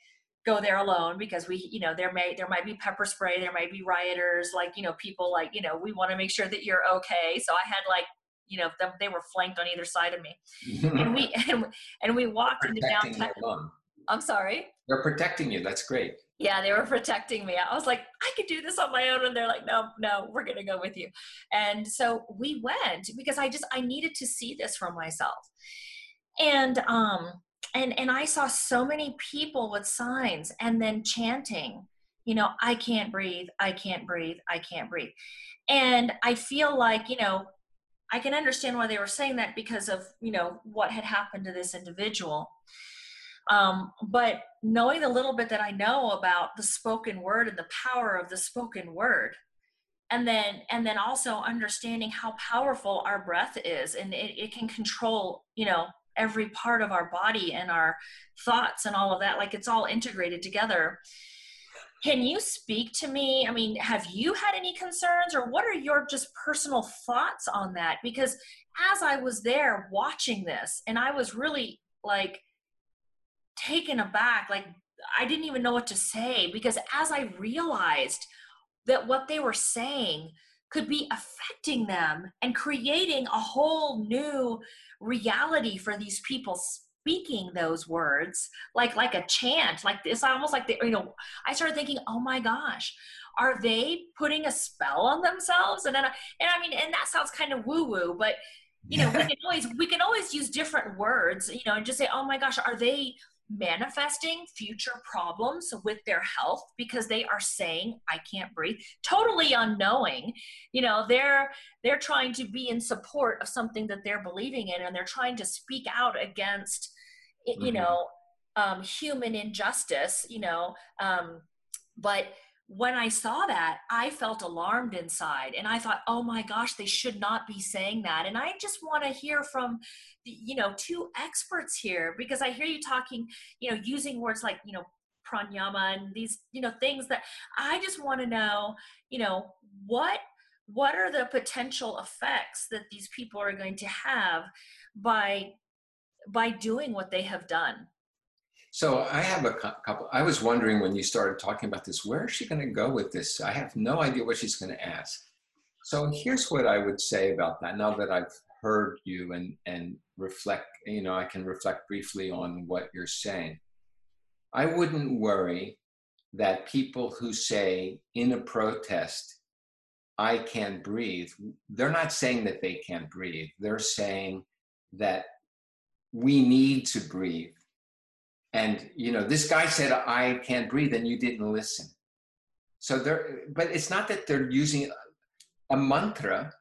go there alone because we, you know, there may there might be pepper spray, there might be rioters, like you know, people like you know, we want to make sure that you're okay." So I had like you know them, they were flanked on either side of me. And we and, and we walked into downtown. I'm sorry? They're protecting you that's great. Yeah they were protecting me. I was like i could do this on my own and they're like no no we're gonna go with you. And so we went because i just i needed to see this for myself. And um and and i saw so many people with signs and then chanting you know i can't breathe i can't breathe i can't breathe. And i feel like you know I can understand why they were saying that because of you know what had happened to this individual. Um, but knowing the little bit that I know about the spoken word and the power of the spoken word, and then and then also understanding how powerful our breath is, and it, it can control you know every part of our body and our thoughts and all of that. Like it's all integrated together can you speak to me? I mean, have you had any concerns or what are your just personal thoughts on that? Because as I was there watching this and I was really like taken aback, like I didn't even know what to say because as I realized that what they were saying could be affecting them and creating a whole new reality for these people speaking those words like like a chant like it's almost like they you know i started thinking oh my gosh are they putting a spell on themselves? And then I, and i mean and that sounds kind of woo woo but you know we can always we can always use different words you know and just say oh my gosh are they manifesting future problems with their health because they are saying i can't breathe totally unknowing you know they're they're trying to be in support of something that they're believing in and they're trying to speak out against mm-hmm. you know um, human injustice you know um, but when I saw that, I felt alarmed inside and I thought, oh my gosh, they should not be saying that. And I just want to hear from, the, you know, two experts here because I hear you talking, you know, using words like, you know, pranayama and these, you know, things that I just want to know, you know, what what are the potential effects that these people are going to have by by doing what they have done so I have a couple. I was wondering when you started talking about this, where is she going to go with this? I have no idea what she's going to ask. So here's what I would say about that. Now that I've heard you and and reflect, you know, I can reflect briefly on what you're saying. I wouldn't worry that people who say in a protest, I can't breathe, they're not saying that they can't breathe. They're saying that we need to breathe. And you know this guy said i can't breathe and you didn't listen. So they're but it's not that they're using a mantra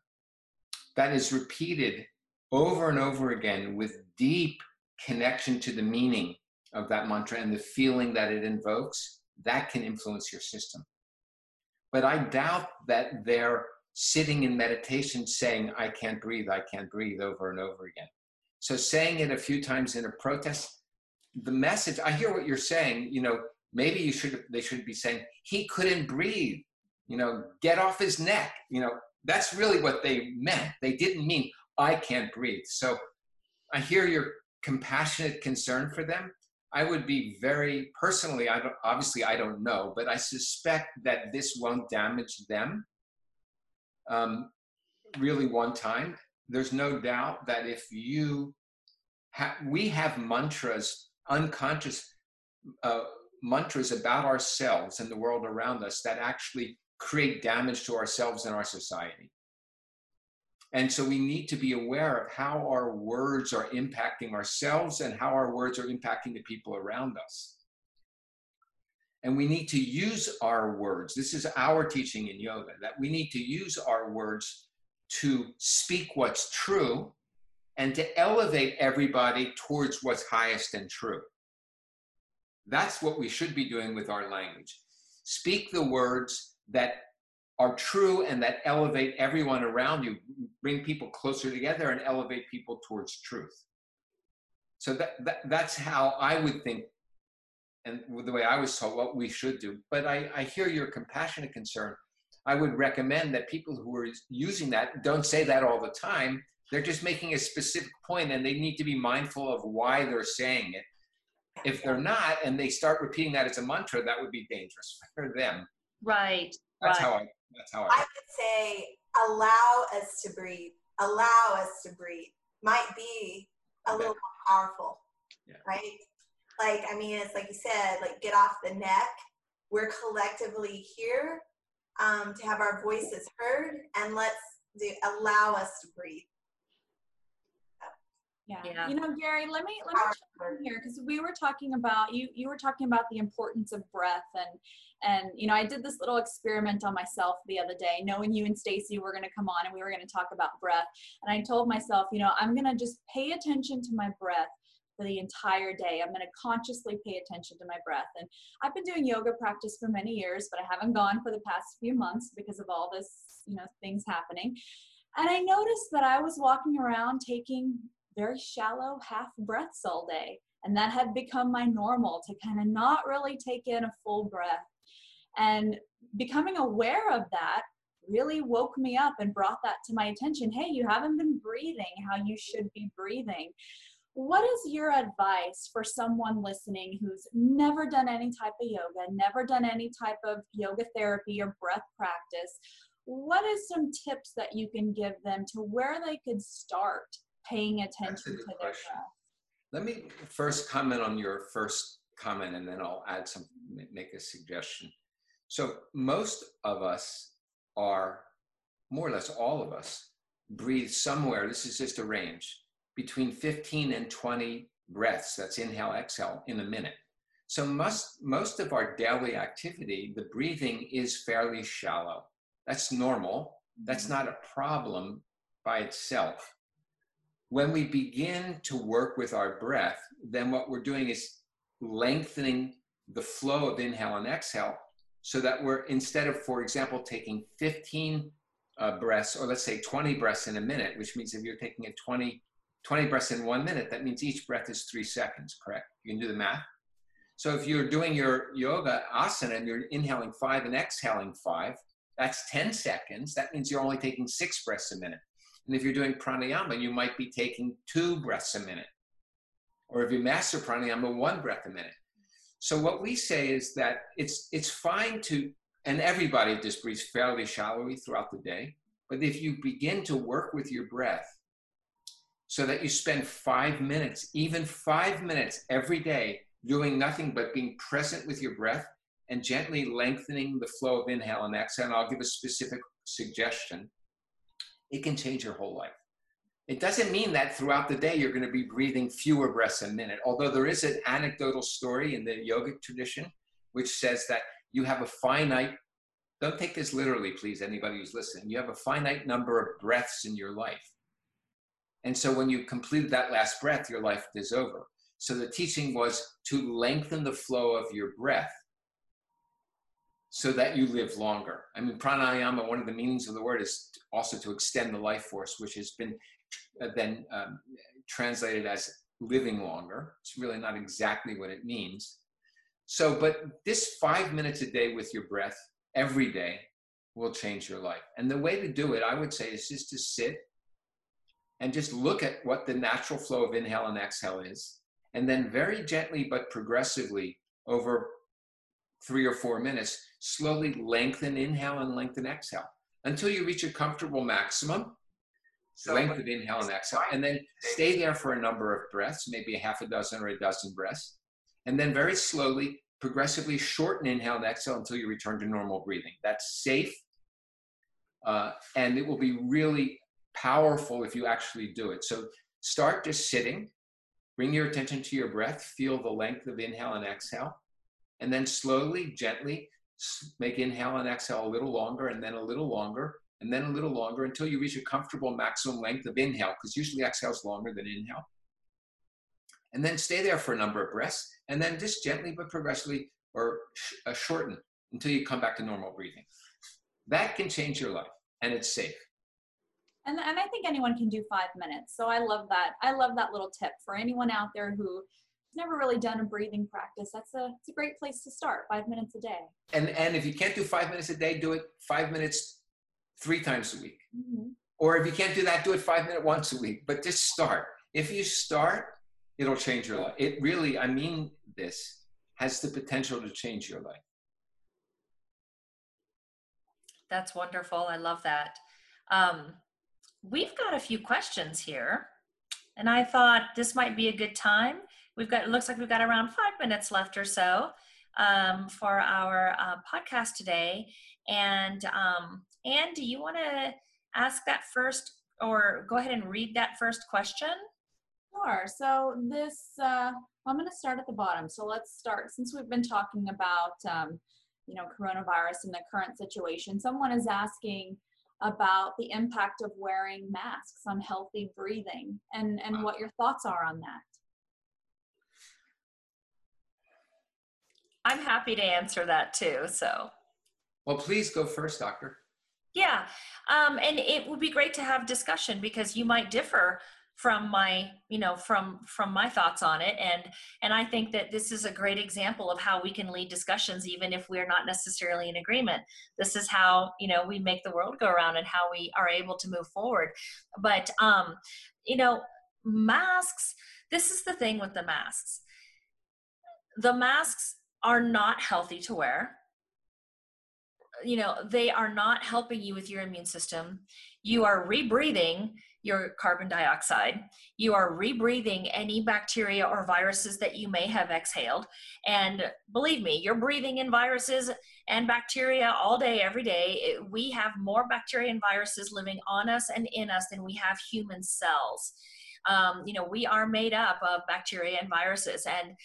that is repeated over and over again with deep connection to the meaning of that mantra and the feeling that it invokes that can influence your system. But i doubt that they're sitting in meditation saying i can't breathe i can't breathe over and over again so saying it a few times in a protest the message i hear what you're saying you know maybe you should they should be saying he couldn't breathe you know get off his neck you know. That's really what they meant. They didn't mean i can't breathe. So i hear your compassionate concern for them. I would be very personally i don't obviously i don't know but i suspect that this won't damage them um, really one time there's no doubt that if you ha- we have mantras unconscious uh, mantras about ourselves and the world around us that actually create damage to ourselves and our society. And so we need to be aware of how our words are impacting ourselves and how our words are impacting the people around us. And we need to use our words. This is our teaching in yoga that we need to use our words to speak what's true and to elevate everybody towards what's highest and true. That's what we should be doing with our language. Speak the words that are true and that elevate everyone around you, bring people closer together and elevate people towards truth. So that, that that's how I would think and the way I was told what we should do. But I, I hear your compassionate concern. I would recommend that people who are using that don't say that all the time. They're just making a specific point and they need to be mindful of why they're saying it. If they're not and they start repeating that as a mantra, that would be dangerous for them. Right. That's right. how I that's how I I would say allow us to breathe. Allow us to breathe might be a little more powerful, Yeah. right? Like I mean, it's like you said, like get off the neck. We're collectively here um, to have our voices heard, and let's do, allow us to breathe. Yeah. Yeah. You know, Gary, let me let me jump in here because we were talking about you you were talking about the importance of breath and and you know, I did this little experiment on myself the other day, knowing you and Stacy were going to come on and we were going to talk about breath. And I told myself, you know, I'm going to just pay attention to my breath for the entire day. I'm going to consciously pay attention to my breath. And I've been doing yoga practice for many years, but I haven't gone for the past few months because of all this, you know, things happening. And I noticed that I was walking around taking very shallow half breaths all day. And that had become my normal to kind of not really take in a full breath. And becoming aware of that really woke me up and brought that to my attention. Hey, you haven't been breathing how you should be breathing. What is your advice for someone listening who's never done any type of yoga, never done any type of yoga therapy or breath practice? What is some tips that you can give them to where they could start paying attention to their question. breath? Let me first comment on your first comment and then I'll add some, make a suggestion. So, most of us are, more or less all of us, breathe somewhere, this is just a range, between 15 and 20 breaths, that's inhale, exhale, in a minute. So, most, most of our daily activity, the breathing is fairly shallow. That's normal. That's not a problem by itself when we begin to work with our breath, then what we're doing is lengthening the flow of inhale and exhale so that we're, instead of, for example, taking 15 uh, breaths, or let's say 20 breaths in a minute, which means if you're taking a 20, 20 breaths in one minute, that means each breath is three seconds, correct? You can do the math. So if you're doing your yoga asana and you're inhaling five and exhaling five, that's 10 seconds. That means you're only taking six breaths a minute. And if you're doing pranayama, you might be taking two breaths a minute. Or if you master pranayama, one breath a minute. So what we say is that it's it's fine to, and everybody just breathes fairly shallowly throughout the day. But if you begin to work with your breath, so that you spend five minutes, even five minutes every day, doing nothing but being present with your breath and gently lengthening the flow of inhale and exhale. And I'll give a specific suggestion it can change your whole life. It doesn't mean that throughout the day you're going to be breathing fewer breaths a minute, although there is an anecdotal story in the yogic tradition which says that you have a finite, don't take this literally, please, anybody who's listening, you have a finite number of breaths in your life. And so when you completed that last breath, your life is over. So the teaching was to lengthen the flow of your breath so that you live longer. I mean, pranayama, one of the meanings of the word is also to extend the life force, which has been uh, then um, translated as living longer. It's really not exactly what it means. So, but this five minutes a day with your breath every day will change your life. And the way to do it, I would say, is just to sit and just look at what the natural flow of inhale and exhale is. And then very gently but progressively over three or four minutes, slowly lengthen inhale and lengthen exhale until you reach a comfortable maximum. So- length of inhale and exhale, and then stay there for a number of breaths, maybe a half a dozen or a dozen breaths. And then very slowly, progressively shorten inhale and exhale until you return to normal breathing. That's safe. Uh, and it will be really powerful if you actually do it. So start just sitting, bring your attention to your breath, feel the length of inhale and exhale, and then slowly, gently make inhale and exhale a little longer, and then a little longer, and then a little longer until you reach a comfortable maximum length of inhale, because usually exhale is longer than inhale. And then stay there for a number of breaths, and then just gently but progressively or sh- uh, shorten until you come back to normal breathing. That can change your life, and it's safe. And, and I think anyone can do five minutes. So I love that. I love that little tip for anyone out there who never really done a breathing practice, that's a it's a great place to start. Five minutes a day. And and if you can't do five minutes a day, do it five minutes three times a week. Mm-hmm. Or if you can't do that, do it five minutes once a week. But just start. If you start, it'll change your life. It really, I mean this, has the potential to change your life. That's wonderful. I love that. Um, we've got a few questions here, and I thought this might be a good time We've got, it looks like we've got around five minutes left or so um, for our uh, podcast today. And um, Anne, do you want to ask that first or go ahead and read that first question? Sure. So this, uh, I'm going to start at the bottom. So let's start, since we've been talking about, um, you know, coronavirus and the current situation, someone is asking about the impact of wearing masks on healthy breathing and, and what your thoughts are on that. I'm happy to answer that too. So, well, please go first, doctor. Yeah, um, and it would be great to have discussion because you might differ from my you know from from my thoughts on it. And and i think that this is a great example of how we can lead discussions even if we're not necessarily in agreement. This is how you know we make the world go around and how we are able to move forward. But um you know masks this is the thing with the masks. The masks are not healthy to wear. You know they are not helping you with your immune system. You are rebreathing your carbon dioxide. You are rebreathing any bacteria or viruses that you may have exhaled. And believe me you're breathing in viruses and bacteria all day every day. We have more bacteria and viruses living on us and in us than we have human cells. Um, you know we are made up of bacteria and viruses and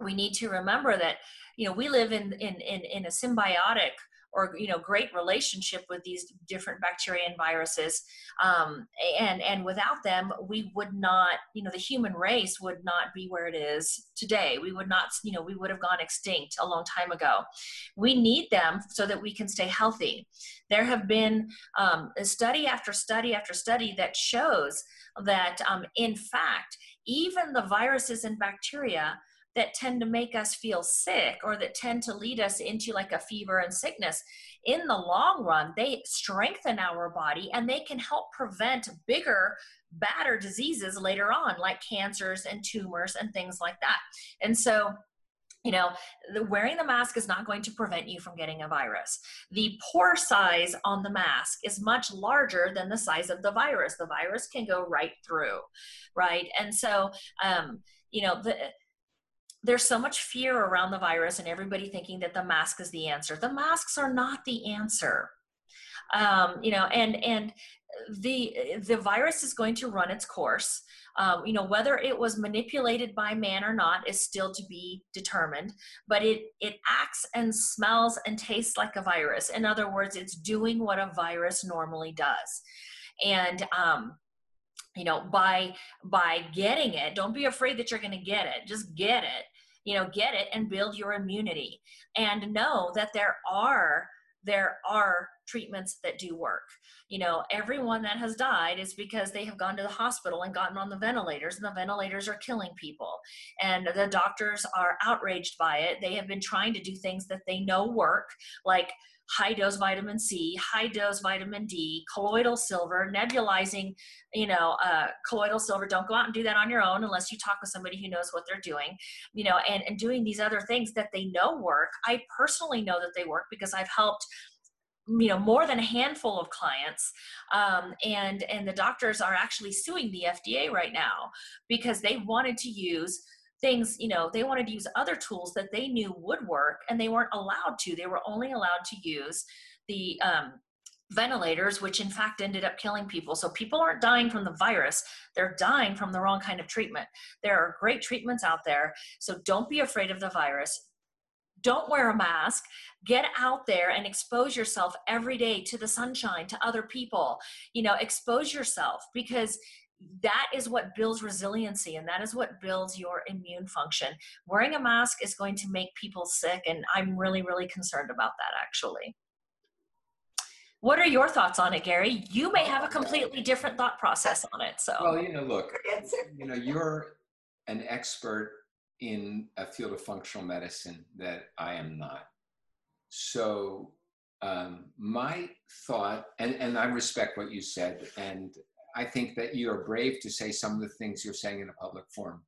we need to remember that you know we live in in in, in a symbiotic or you know great relationship with these different bacteria and viruses. Um, and and without them we would not you know the human race would not be where it is today. We would not you know we would have gone extinct a long time ago. We need them so that we can stay healthy. There have been um, study after study after study that shows that um, in fact even the viruses and bacteria that tend to make us feel sick or that tend to lead us into like a fever and sickness in the long run they strengthen our body and they can help prevent bigger badder diseases later on like cancers and tumors and things like that. And so you know the, wearing the mask is not going to prevent you from getting a virus. The pore size on the mask is much larger than the size of the virus. The virus can go right through right? And so um you know the there's so much fear around the virus and everybody thinking that the mask is the answer. The masks are not the answer. Um, you know, and and the the virus is going to run its course. Um, you know, whether it was manipulated by man or not is still to be determined. But it it acts and smells and tastes like a virus. In other words, it's doing what a virus normally does. And um, you know by by getting it. Don't be afraid that you're going to get it. Just get it. You know get it and build your immunity. And know that there are there are treatments that do work. You know everyone that has died is because they have gone to the hospital and gotten on the ventilators and the ventilators are killing people. And the doctors are outraged by it. They have been trying to do things that they know work like high dose vitamin C, high dose vitamin D, colloidal silver, nebulizing, you know, uh, colloidal silver. Don't go out and do that on your own unless you talk with somebody who knows what they're doing, you know, and, and doing these other things that they know work. I personally know that they work because I've helped you know more than a handful of clients um, and and the doctors are actually suing the fda right now because they wanted to use things you know they wanted to use other tools that they knew would work and they weren't allowed to. They were only allowed to use the um, ventilators which in fact ended up killing people. So people aren't dying from the virus. They're dying from the wrong kind of treatment. There are great treatments out there. So don't be afraid of the virus. Don't wear a mask. Get out there and expose yourself every day to the sunshine to other people. You know expose yourself because that is what builds resiliency and that is what builds your immune function. Wearing a mask is going to make people sick and i'm really really concerned about that actually. What are your thoughts on it gary? You may have a completely different thought process on it so. Well you know look you know you're an expert in a field of functional medicine that I am not. So um, my thought, and, and I respect what you said, and I think that you are brave to say some of the things you're saying in a public forum.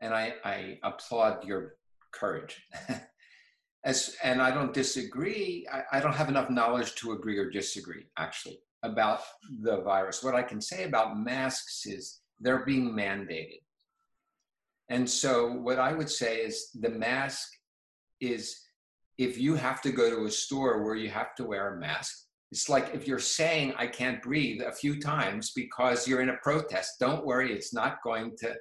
And I, I applaud your courage. As, and I don't disagree, I, I don't have enough knowledge to agree or disagree, actually, about the virus. What I can say about masks is they're being mandated. And so, what I would say is the mask is if you have to go to a store where you have to wear a mask, it's like if you're saying, I can't breathe a few times because you're in a protest, don't worry, it's not going to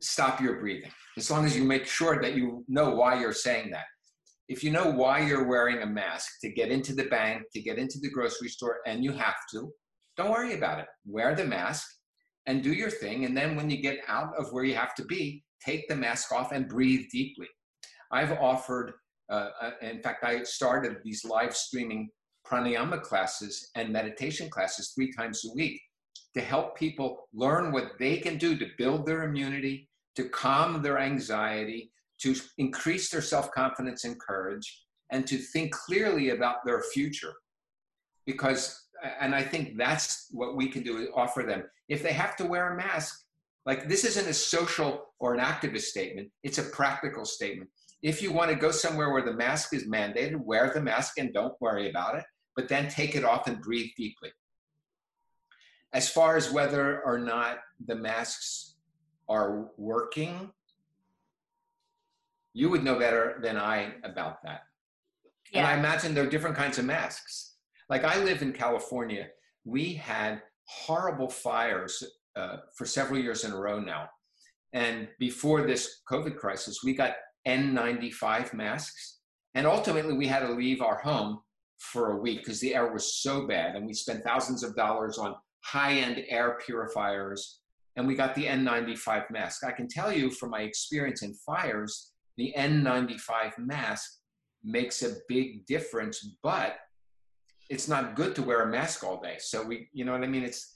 stop your breathing. As long as you make sure that you know why you're saying that. If you know why you're wearing a mask to get into the bank, to get into the grocery store, and you have to, don't worry about it. Wear the mask and do your thing. And then when you get out of where you have to be, take the mask off and breathe deeply. I've offered, uh, uh, in fact, I started these live streaming pranayama classes and meditation classes three times a week to help people learn what they can do to build their immunity, to calm their anxiety, to increase their self confidence and courage, and to think clearly about their future. Because and I think that's what we can do offer them. If they have to wear a mask, like this isn't a social or an activist statement, it's a practical statement. If you want to go somewhere where the mask is mandated, wear the mask and don't worry about it, but then take it off and breathe deeply. As far as whether or not the masks are working, you would know better than I about that. Yeah. And I imagine there are different kinds of masks. Like I live in California, we had horrible fires uh, for several years in a row now. And before this COVID crisis, we got N95 masks. And ultimately, we had to leave our home for a week because the air was so bad. And we spent thousands of dollars on high end air purifiers. And we got the N95 mask. I can tell you from my experience in fires, the N95 mask makes a big difference, but it's not good to wear a mask all day. So we, you know what I mean? It's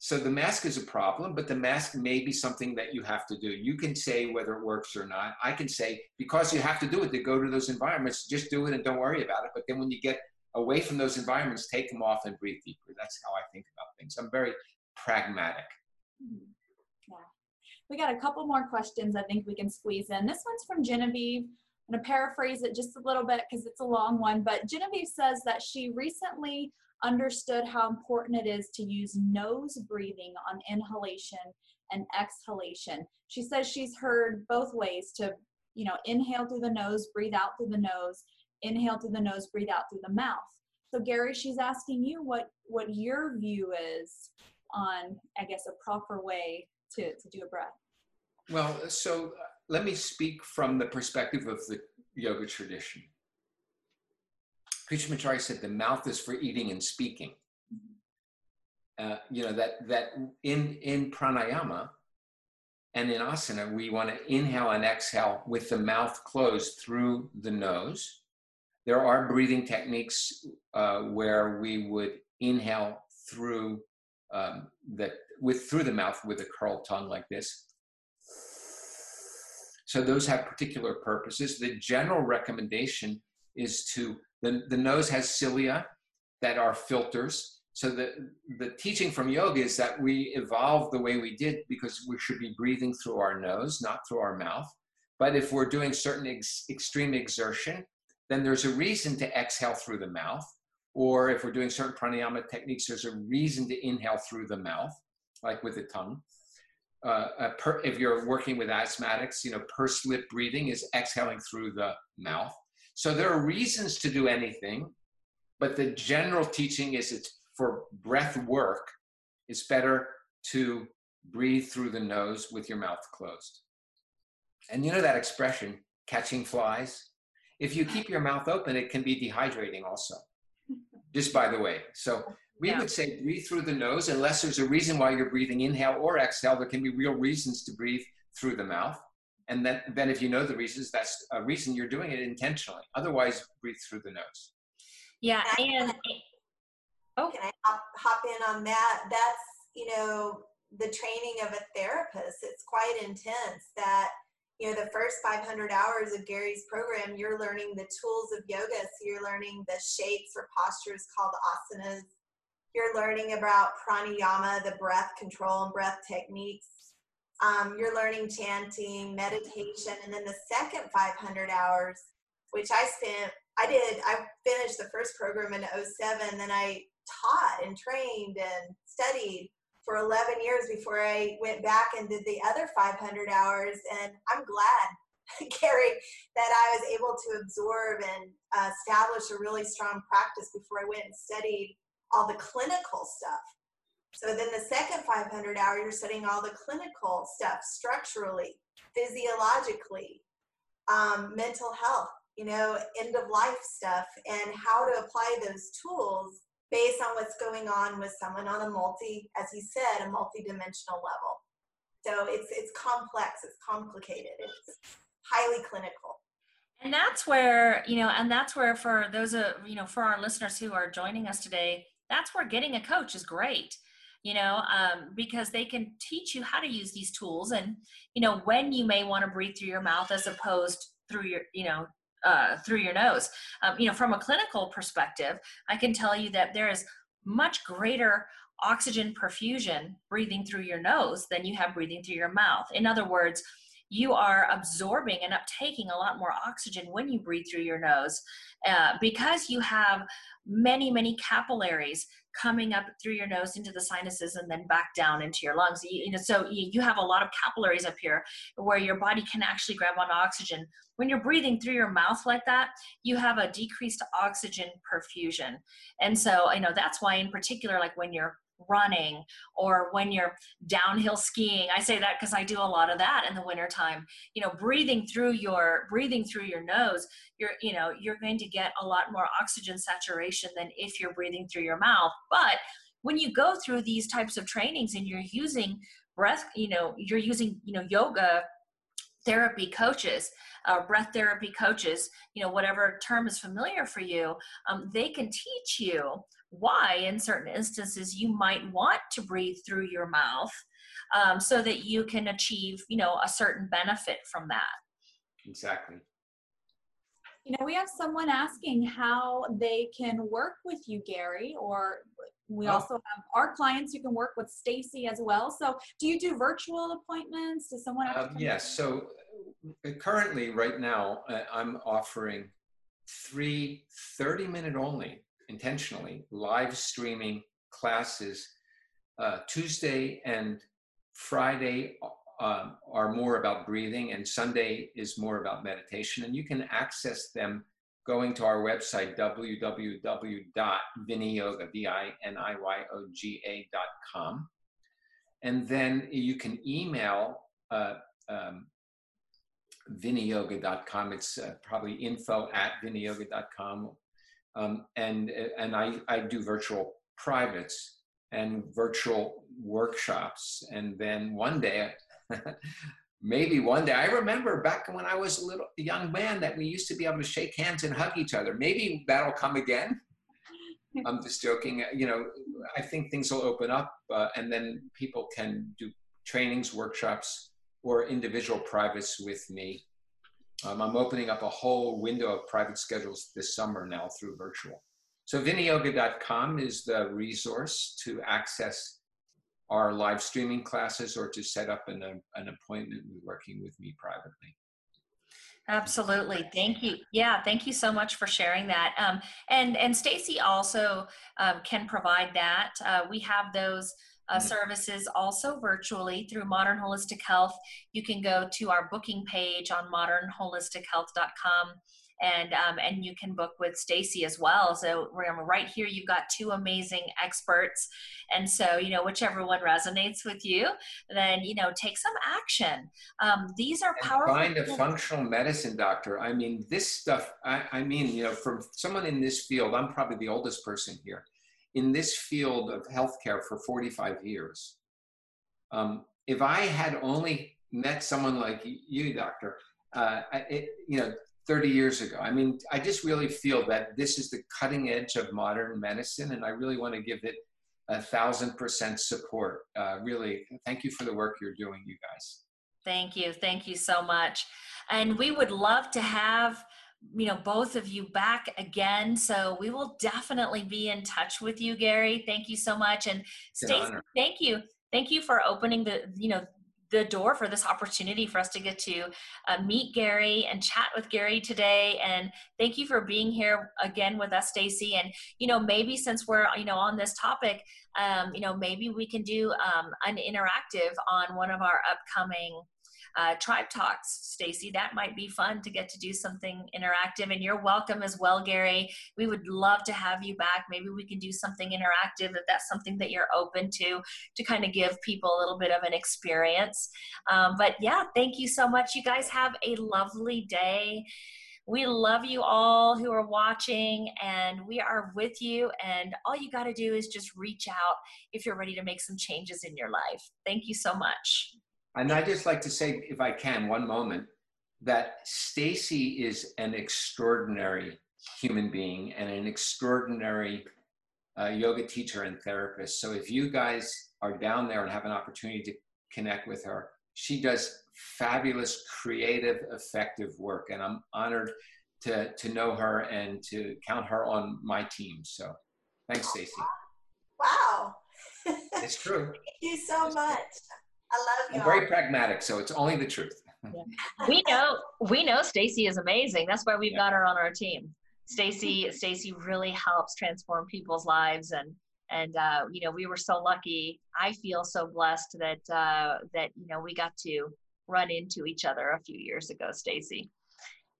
so the mask is a problem, but the mask may be something that you have to do. You can say whether it works or not. I can say because you have to do it to go to those environments, just do it and don't worry about it. But then when you get away from those environments, take them off and breathe deeper. That's how I think about things. I'm very pragmatic. Hmm. Yeah. We got a couple more questions I think we can squeeze in. This one's from Genevieve. I'm going to paraphrase it just a little bit because it's a long one, but Genevieve says that she recently understood how important it is to use nose breathing on inhalation and exhalation. She says she's heard both ways to, you know, inhale through the nose, breathe out through the nose, inhale through the nose, breathe out through the mouth. So Gary, she's asking you what what your view is on, I guess, a proper way to, to do a breath. Well, so let me speak from the perspective of the yoga tradition. Krishnamacharya said the mouth is for eating and speaking. Uh, you know that that in in pranayama and in asana we want to inhale and exhale with the mouth closed through the nose. There are breathing techniques uh, where we would inhale through um, the with through the mouth with a curled tongue like this so those have particular purposes. The general recommendation is to, the, the nose has cilia that are filters. So the, the teaching from yoga is that we evolved the way we did because we should be breathing through our nose, not through our mouth. But if we're doing certain ex- extreme exertion, then there's a reason to exhale through the mouth. Or if we're doing certain pranayama techniques, there's a reason to inhale through the mouth, like with the tongue uh, per, if you're working with asthmatics, you know, pursed lip breathing is exhaling through the mouth. So there are reasons to do anything, but the general teaching is it's for breath work, it's better to breathe through the nose with your mouth closed. And you know that expression, catching flies. If you keep your mouth open, it can be dehydrating also. Just by the way. So we Yeah. would say breathe through the nose unless there's a reason why you're breathing inhale or exhale. There can be real reasons to breathe through the mouth. And then, then if you know the reasons, that's a reason you're doing it intentionally. Otherwise, breathe through the nose. Yeah, and oh, Can I hop, hop in on that? That's, you know, the training of a therapist. It's quite intense that, you know, the first 500 hours of Gary's program, you're learning the tools of yoga. So you're learning the shapes or postures called asanas. You're learning about pranayama, the breath control and breath techniques. Um, you're learning chanting, meditation, and then the second 500 hours, which I spent, I did, I finished the first program in 07, then I taught and trained and studied for 11 years before I went back and did the other 500 hours. And I'm glad, Gary, that I was able to absorb and uh, establish a really strong practice before I went and studied all the clinical stuff. So then the second 500 hour, you're studying all the clinical stuff structurally, physiologically, um, mental health, you know, end of life stuff, and how to apply those tools based on what's going on with someone on a multi, as he said, a multi-dimensional level. So it's it's complex, it's complicated, it's highly clinical. and that's where you know, and that's where for those of you know, for our listeners who are joining us today, that's where getting a coach is great. You know, um, because they can teach you how to use these tools, and you know when you may want to breathe through your mouth as opposed through your, you know, uh, through your nose. Um, you know, from a clinical perspective, I can tell you that there is much greater oxygen perfusion breathing through your nose than you have breathing through your mouth. In other words, you are absorbing and uptaking a lot more oxygen when you breathe through your nose uh, because you have many, many capillaries coming up through your nose into the sinuses and then back down into your lungs. You, you know, so you, you have a lot of capillaries up here where your body can actually grab on oxygen. When you're breathing through your mouth like that, you have a decreased oxygen perfusion. And so, you know, that's why in particular, like when you're running or when you're downhill skiing. I say that because i do a lot of that in the wintertime. You know breathing through your breathing through your nose you're you know you're going to get a lot more oxygen saturation than if you're breathing through your mouth. But when you go through these types of trainings and you're using breath you know you're using you know yoga therapy coaches uh, breath therapy coaches you know whatever term is familiar for you um, they can teach you why in certain instances you might want to breathe through your mouth um, so that you can achieve you know a certain benefit from that Exactly. You know, we have someone asking how they can work with you, Gary, or we Oh. also have our clients who can work with Stacy as well. So, do you do virtual appointments? Does someone have Um, come yes. So uh, currently, right now, uh, I'm offering three 30 minute only, intentionally, live streaming classes. Uh, Tuesday and Friday uh, are more about breathing, and Sunday is more about meditation. And you can access them going to our website, www.viniyoga, V-I-N-I-Y-O-G-A.com. And then you can email uh, um, viniyoga.com. It's uh, probably info at viniyoga.com. Um, and and I, I do virtual privates and virtual workshops. And then one day, maybe one day, I remember back when I was a little a young man that we used to be able to shake hands and hug each other. Maybe that'll come again. I'm just joking. You know, I think things will open up uh, and then people can do trainings, workshops, or individual privates with me. Um, I'm opening up a whole window of private schedules this summer now through virtual. So viniyoga.com is the resource to access our live streaming classes or to set up an, an appointment with working with me privately. Absolutely. Thank you. Yeah, thank you so much for sharing that. Um, and and Stacy also um, can provide that. Uh, we have those uh, services also virtually through Modern Holistic Health. You can go to our booking page on modernholistic.health.com and um, and you can book with Stacy as well. So remember, right here you've got two amazing experts, and so you know whichever one resonates with you, then you know take some action. Um, these are And powerful. Find a functional medicine doctor. I mean, this stuff. I, I mean, you know, from someone in this field, I'm probably the oldest person here. In this field of healthcare for 45 years, um, if I had only met someone like you, doctor, uh, it, you know, 30 years ago. I mean, I just really feel that this is the cutting edge of modern medicine, and I really want to give it a thousand percent support. Uh, really, thank you for the work you're doing, you guys. Thank you. Thank you so much. And we would love to have you know both of you back again. So we will definitely be in touch with you gary. Thank you so much. And Stacy, thank you. Thank you for opening the you know the door for this opportunity for us to get to uh, meet Gary and chat with Gary today. And thank you for being here again with us, Stacy. And you know, maybe since we're you know on this topic, um, you know, maybe we can do um, an interactive on one of our upcoming uh, tribe talks, Stacy. That might be fun to get to do something interactive. And you're welcome as well, Gary. We would love to have you back. Maybe we can do something interactive if that's something that you're open to, to kind of give people a little bit of an experience. Um, but yeah, thank you so much. You guys have a lovely day. We love you all who are watching, and we are with you. And all you got to do is just reach out if you're ready to make some changes in your life. Thank you so much. And I just like to say, if I can, one moment, that Stacy is an extraordinary human being and an extraordinary uh, yoga teacher and therapist. So if you guys are down there and have an opportunity to connect with her, she does fabulous, creative, effective work. And I'm honored to, to know her and to count her on my team. So thanks, Stacy. Wow. it's true. Thank you so much. I love you. I'm very pragmatic, so it's only the truth. Yeah. we know we know Stacy is amazing. That's why we've yeah. got her on our team. Stacy Stacy really helps transform people's lives and and uh, you know we were so lucky. I feel so blessed that uh, that you know we got to run into each other a few years ago, Stacy.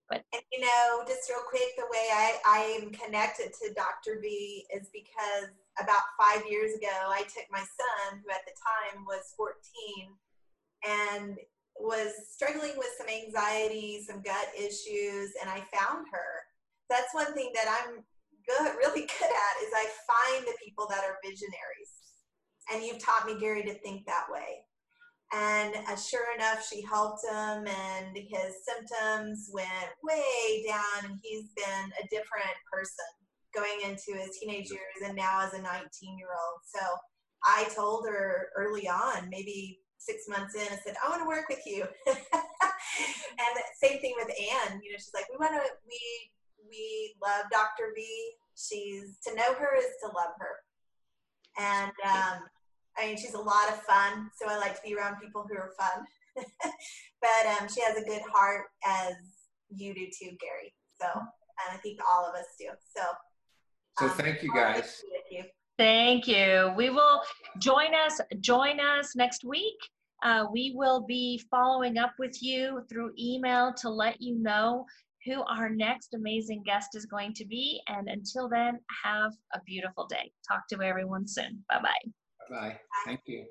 But and, you know, just real quick, the way I I am connected to Dr. B is because about five years ago, I took my son, who at the time was 14, and was struggling with some anxiety, some gut issues, and I found her. That's one thing that I'm good, really good at is I find the people that are visionaries. And you've taught me, Gary, to think that way. And uh, sure enough, she helped him, and his symptoms went way down, and he's been a different person going into his teenage years and now as a 19 year old. So I told her early on, maybe six months in, I said, I want to work with you. and the same thing with Anne, you know, she's like, we want to, we, we love Dr. V. She's, to know her is to love her. And, um, I mean, she's a lot of fun. So I like to be around people who are fun. but um, she has a good heart, as you do too, Gary. So, and I think all of us do. So, so um, thank you guys. Thank you. We will join us. Join us next week. Uh, we will be following up with you through email to let you know who our next amazing guest is going to be. And until then, have a beautiful day. Talk to everyone soon. Bye-bye. Bye. Thank you.